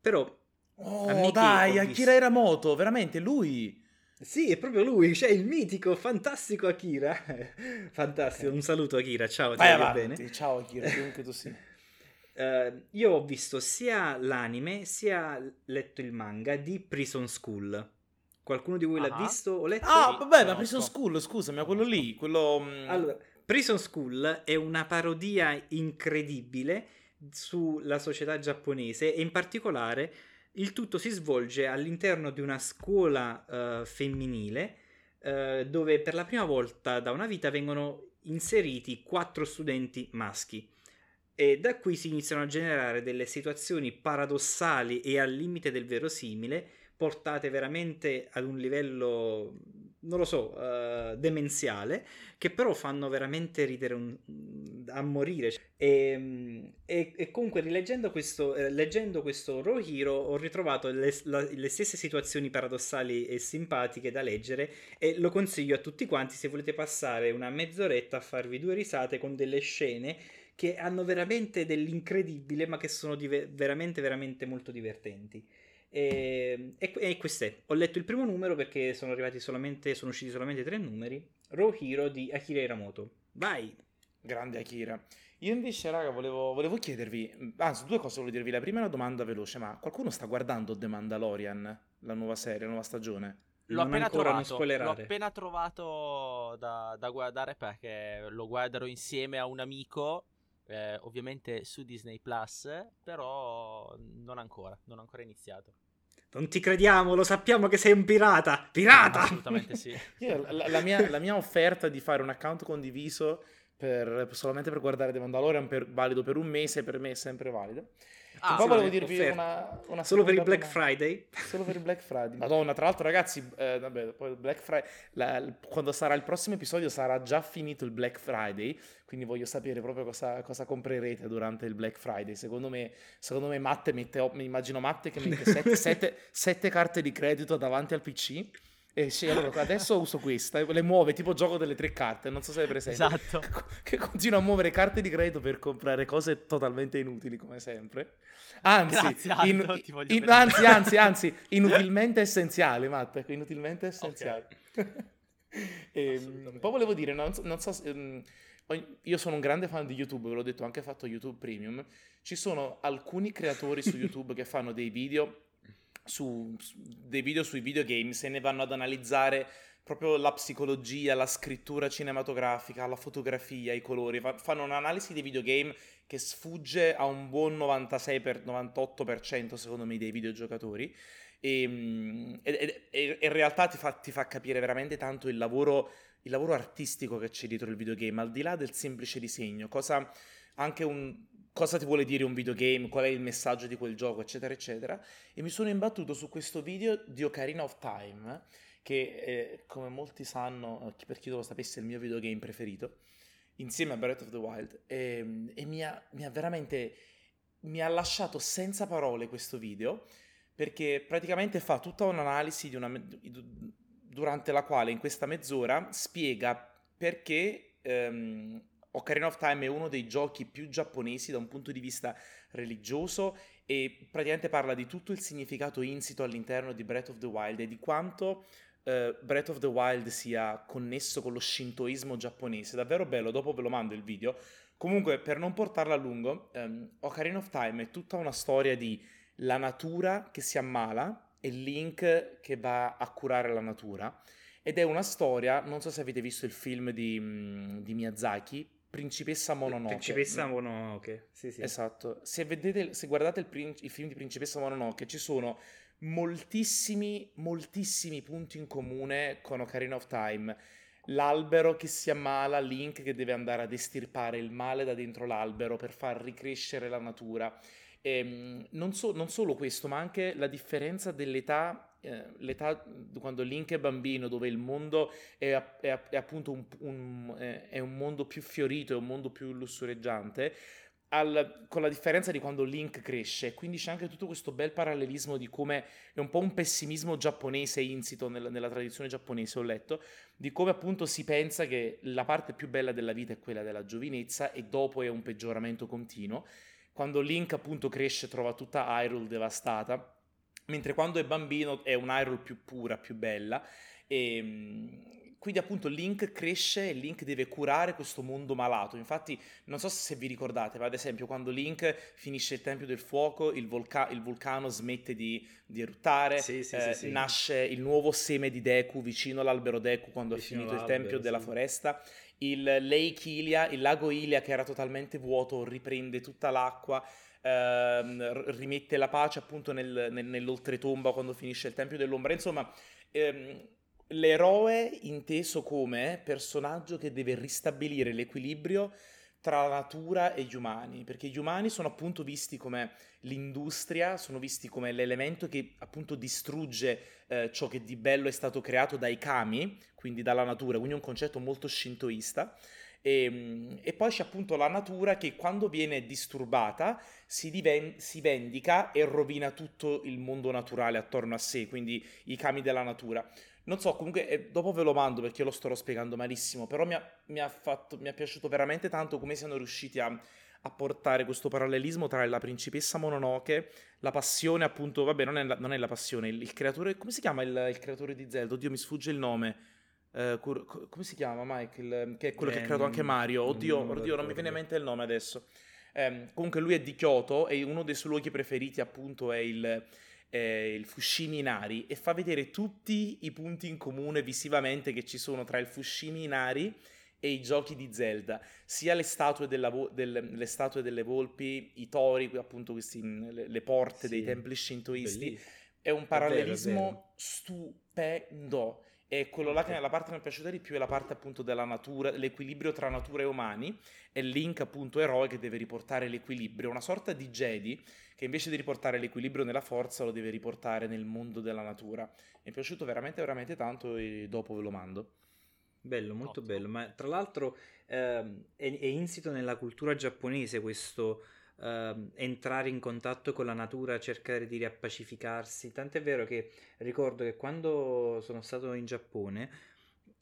però... Oh dai, Akira visto... Hiramoto, veramente lui... Sì, è proprio lui, cioè il mitico, fantastico Akira. [LAUGHS] fantastico, okay. un saluto Akira, ciao, Vai avanti. bene? Ciao Akira, chiunque tu sia. [LAUGHS] Uh, io ho visto sia l'anime sia letto il manga di Prison School. Qualcuno di voi uh-huh. l'ha visto o letto? Ah, vabbè, ma Prison School, scusami, ma quello lì, quello... Mm, allora, Prison School è una parodia incredibile sulla società giapponese e in particolare il tutto si svolge all'interno di una scuola uh, femminile uh, dove per la prima volta da una vita vengono inseriti quattro studenti maschi. E da qui si iniziano a generare delle situazioni paradossali e al limite del verosimile, portate veramente ad un livello non lo so, uh, demenziale, che però fanno veramente ridere un, a morire. E, e, e comunque rileggendo questo, eh, leggendo questo Raw Hero ho ritrovato le, la, le, stesse situazioni paradossali e simpatiche da leggere e lo consiglio a tutti quanti se volete passare una mezz'oretta a farvi due risate con delle scene che hanno veramente dell'incredibile ma che sono dive- veramente veramente molto divertenti. E, e, e questo è. Ho letto il primo numero perché sono arrivati solamente, sono usciti solamente tre numeri. Raw Hero di Akira Iramoto. Vai! Grande Akira. Io invece, raga, volevo, volevo, chiedervi, anzi, due cose volevo dirvi. La prima è una domanda veloce, ma qualcuno sta guardando The Mandalorian, la nuova serie, la nuova stagione? L'ho appena, trovato, l'ho appena trovato da, da, guardare perché lo guarderò insieme a un amico, eh, ovviamente su Disney Plus, però non ancora, non ho ancora iniziato. Non ti crediamo, lo sappiamo che sei un pirata. Pirata! Assolutamente [LAUGHS] sì. la, la, mia, la, mia, offerta di fare un account condiviso per, solamente per guardare The Mandalorian per, valido per un mese, per me è sempre valido. Ah, poi volevo dirvi una, una, Solo per il Black Friday? Solo per il Black Friday. [LAUGHS] Madonna, tra l'altro ragazzi, eh, vabbè, poi Black Friday, la, quando sarà il prossimo episodio sarà già finito il Black Friday, quindi voglio sapere proprio cosa, cosa comprerete durante il Black Friday. Secondo me, secondo me Matte mette, mi immagino Matte che mette sette, [LAUGHS] sette, sette carte di credito davanti al PC e sì, allora adesso uso questa, le muove tipo gioco delle tre carte, non so se è presente. Esatto. [LAUGHS] Che continua a muovere carte di credito per comprare cose totalmente inutili, come sempre. Anzi, Grazie, Aldo, in, in, anzi, anzi, anzi, [LAUGHS] inutilmente essenziale, Matt, ecco, inutilmente essenziale. Okay. e, [LAUGHS] ehm, poi volevo dire, non, non so se... Um, io sono un grande fan di YouTube, ve l'ho detto, ho anche fatto YouTube Premium. Ci sono alcuni creatori su YouTube che fanno dei video su, su, dei video sui videogames e ne vanno ad analizzare proprio la psicologia, la scrittura cinematografica, la fotografia, i colori, fa, fanno un'analisi dei videogame che sfugge a un buon 96 per 98% secondo me dei videogiocatori. Ehm, e, e, e, e in realtà ti fa, ti fa, capire veramente tanto il lavoro, il lavoro artistico che c'è dietro il videogame, al di là del semplice disegno, cosa anche un, cosa ti vuole dire un videogame, qual è il messaggio di quel gioco, eccetera, eccetera. E mi sono imbattuto su questo video di Ocarina of Time, che eh, come molti sanno, eh, per chi non lo sapesse, è il mio videogame preferito, insieme a Breath of the Wild. E, ehm, e mi, ha, mi ha veramente, mi ha lasciato senza parole questo video, perché praticamente fa tutta un'analisi di una, durante la quale in questa mezz'ora spiega perché... Um, Ocarina of Time è uno dei giochi più giapponesi da un punto di vista religioso e praticamente parla di tutto il significato insito all'interno di Breath of the Wild e di quanto uh, Breath of the Wild sia connesso con lo shintoismo giapponese. Davvero bello, dopo ve lo mando il video. Comunque, per non portarla a lungo, um, Ocarina of Time è tutta una storia di la natura che si ammala e Link che va a curare la natura. Ed è una storia, non so se avete visto il film di, mm, di Miyazaki, Principessa Mononoke. Principessa Mononoke, sì, sì. Esatto. Se, vedete, se guardate il, prin- il, film di Principessa Mononoke, ci sono moltissimi, moltissimi punti in comune con Ocarina of Time. L'albero che si ammala, Link che deve andare ad estirpare il male da dentro l'albero per far ricrescere la natura. E, ehm, non, so, non solo questo, ma anche la differenza dell'età l'età quando Link è bambino, dove il mondo è, è, è appunto un, un, è un, mondo più fiorito, è un mondo più lussureggiante, al, con la differenza di quando Link cresce, quindi c'è anche tutto questo bel parallelismo di come è un po' un pessimismo giapponese insito nella, nella tradizione giapponese, ho letto, di come appunto si pensa che la parte più bella della vita è quella della giovinezza e dopo è un peggioramento continuo. Quando Link appunto cresce trova tutta Hyrule devastata, mentre quando è bambino è un Hyrule più pura, più bella. E, ehm, quindi appunto Link cresce e Link deve curare questo mondo malato. Infatti, non so se vi ricordate, ma ad esempio quando Link finisce il Tempio del Fuoco, il, volca- il vulcano smette di, di eruttare, sì, sì, eh, sì, nasce il nuovo seme di Deku vicino all'albero Deku quando vicino è finito il Tempio della Foresta. Il Lake Ilia, il lago Ilia che era totalmente vuoto, riprende tutta l'acqua. Ehm, rimette la pace appunto nel, nel, nell'oltretomba quando finisce il Tempio dell'Ombra. Insomma, ehm, l'eroe inteso come personaggio che deve ristabilire l'equilibrio tra la natura e gli umani, perché gli umani sono appunto visti come l'industria, sono visti come l'elemento che appunto distrugge eh, ciò che di bello è stato creato dai kami, quindi dalla natura, quindi un concetto molto shintoista. E, ehm, e, poi c'è appunto la natura che quando viene disturbata si, diven- si, vendica e rovina tutto il mondo naturale attorno a sé, quindi i kami della natura. Non so, comunque eh, dopo ve lo mando perché io lo sto spiegando malissimo, però mi ha, mi ha, fatto, mi ha piaciuto veramente tanto come siano riusciti a, a, portare questo parallelismo tra la principessa Mononoke, la passione appunto, vabbè non è la, non è la passione, il, il, creatore, come si chiama il, il, creatore di Zelda? Oddio mi sfugge il nome. Uh, cur, come si chiama Michael? Che è quello eh, che ha creato anche Mario. Oddio, non, oddio, non mi viene in mente il nome adesso. Um, comunque lui è di Kyoto e uno dei suoi luoghi preferiti appunto è il eh, il Fushimi Inari e fa vedere tutti i punti in comune visivamente che ci sono tra il Fushimi Inari e i giochi di Zelda, sia le statue, vo- del, le statue delle volpi, i tori, appunto questi, le, le porte sì, dei templi shintoisti. Bellissimo. È un parallelismo stupendo. E quello là che la parte che mi è piaciuta di più è la parte appunto della natura, l'equilibrio tra natura e umani, e Link appunto eroe che deve riportare l'equilibrio, una sorta di Jedi che invece di riportare l'equilibrio nella forza lo deve riportare nel mondo della natura. Mi è piaciuto veramente veramente tanto e dopo ve lo mando. Bello, molto Ottimo. bello, ma tra l'altro ehm, è, è, insito nella cultura giapponese questo ehm, entrare in contatto con la natura, cercare di riappacificarsi, tant'è vero che ricordo che quando sono stato in Giappone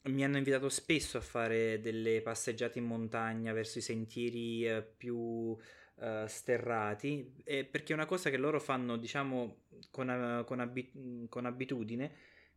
mi hanno invitato spesso a fare delle passeggiate in montagna verso i sentieri eh, più uh, sterrati, eh, perché è una cosa che loro fanno, diciamo, con, uh, con, abi- con abitudine,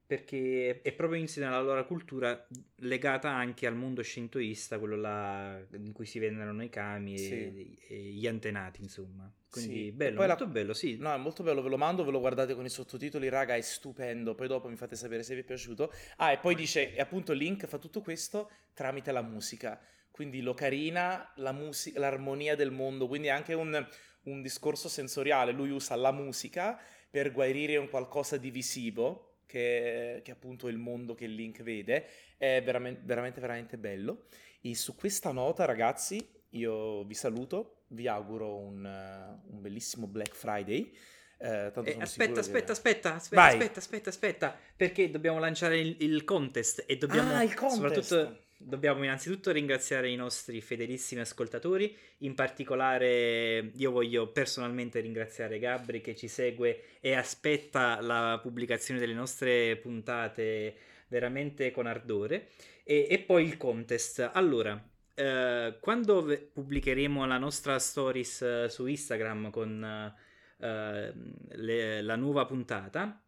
perché è proprio insito nella loro cultura legata anche al mondo shintoista, quello là in cui si venerano i kami sì. e, e, gli antenati, insomma. Quindi sì. bello, molto la... bello, sì. No, è molto bello, ve lo mando, ve lo guardate con i sottotitoli, raga, è stupendo. Poi dopo mi fate sapere se vi è piaciuto. Ah, e poi dice, e appunto Link fa tutto questo tramite la musica quindi l'ocarina, la musica, l'armonia del mondo, quindi anche un, un, discorso sensoriale, lui usa la musica per guarire un qualcosa di visivo, che, che appunto è il mondo che Link vede, è veramente, veramente, veramente bello. E su questa nota ragazzi io vi saluto, vi auguro un, un bellissimo Black Friday. Eh, eh, aspetta, aspetta, che... aspetta, aspetta, aspetta, aspetta, aspetta, perché dobbiamo lanciare il, il contest e dobbiamo ah, il contest. soprattutto Dobbiamo innanzitutto ringraziare i nostri fedelissimi ascoltatori, in particolare io voglio personalmente ringraziare Gabri che ci segue e aspetta la pubblicazione delle nostre puntate veramente con ardore e, e poi il contest. Allora, eh, quando pubblicheremo la nostra stories eh, su Instagram con eh, le, la nuova puntata,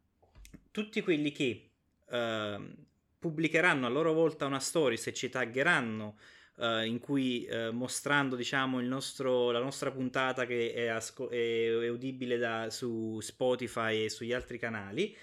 tutti quelli che uh, pubblicheranno a loro volta una stories e ci taggeranno uh, in cui uh, mostrando diciamo nostro, la nostra puntata che è, asco- è udibile da, su Spotify e sugli altri canali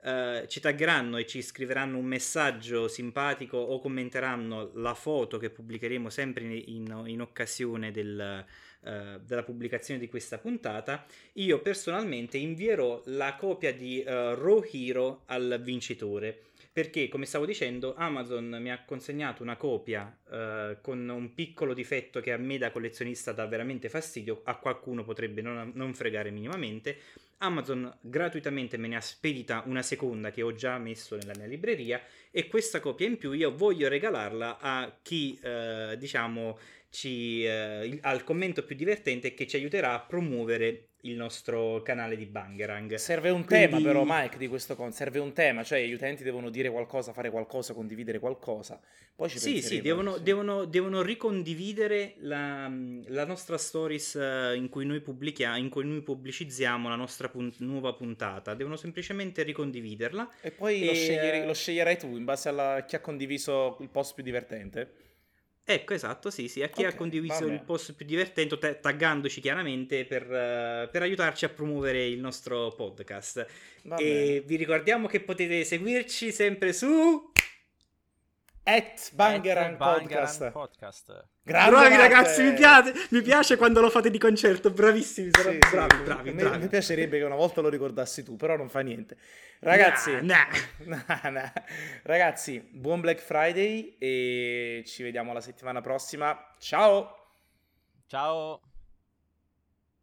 Uh, ci taggeranno e ci scriveranno un messaggio simpatico o commenteranno la foto che pubblicheremo sempre in, in, in occasione del, uh, della pubblicazione di questa puntata, io personalmente invierò la copia di uh, Raw Hero al vincitore perché come stavo dicendo Amazon mi ha consegnato una copia uh, con un piccolo difetto che a me da collezionista dà veramente fastidio, a qualcuno potrebbe non, non fregare minimamente. Amazon gratuitamente me ne ha spedita una seconda che ho già messo nella mia libreria e questa copia in più io voglio regalarla a chi, eh, diciamo, ci, eh, al commento più divertente che ci aiuterà a promuovere il nostro canale di Bangerang. Serve un Quindi... tema però Mike di questo con, serve un tema, cioè gli utenti devono dire qualcosa, fare qualcosa, condividere qualcosa. Poi ci sì, sì, devono, sì. Devono, devono, ricondividere la, la, nostra stories eh, in cui noi pubblichiamo, in cui noi pubblicizziamo la nostra punt- nuova puntata. Devono semplicemente ricondividerla. E poi e... Lo, scegliere, lo sceglierai tu in base a chi ha condiviso il post più divertente. Ecco, esatto, sì, sì, a chi okay, ha condiviso il post più divertente, t- taggandoci chiaramente per, uh, per, aiutarci a promuovere il nostro podcast. Va e bene. vi ricordiamo che potete seguirci sempre su... At Bangeran Podcast. Podcast. Bravi Marte. ragazzi, mi piace, mi piace, quando lo fate di concerto, bravissimi, sì, bravi, sì, bravi, bravi, bravi. Mi piacerebbe che una volta lo ricordassi tu, però non fa niente. Ragazzi, nah, nah. [LAUGHS] nah, ragazzi, buon Black Friday e ci vediamo la settimana prossima. Ciao! Ciao!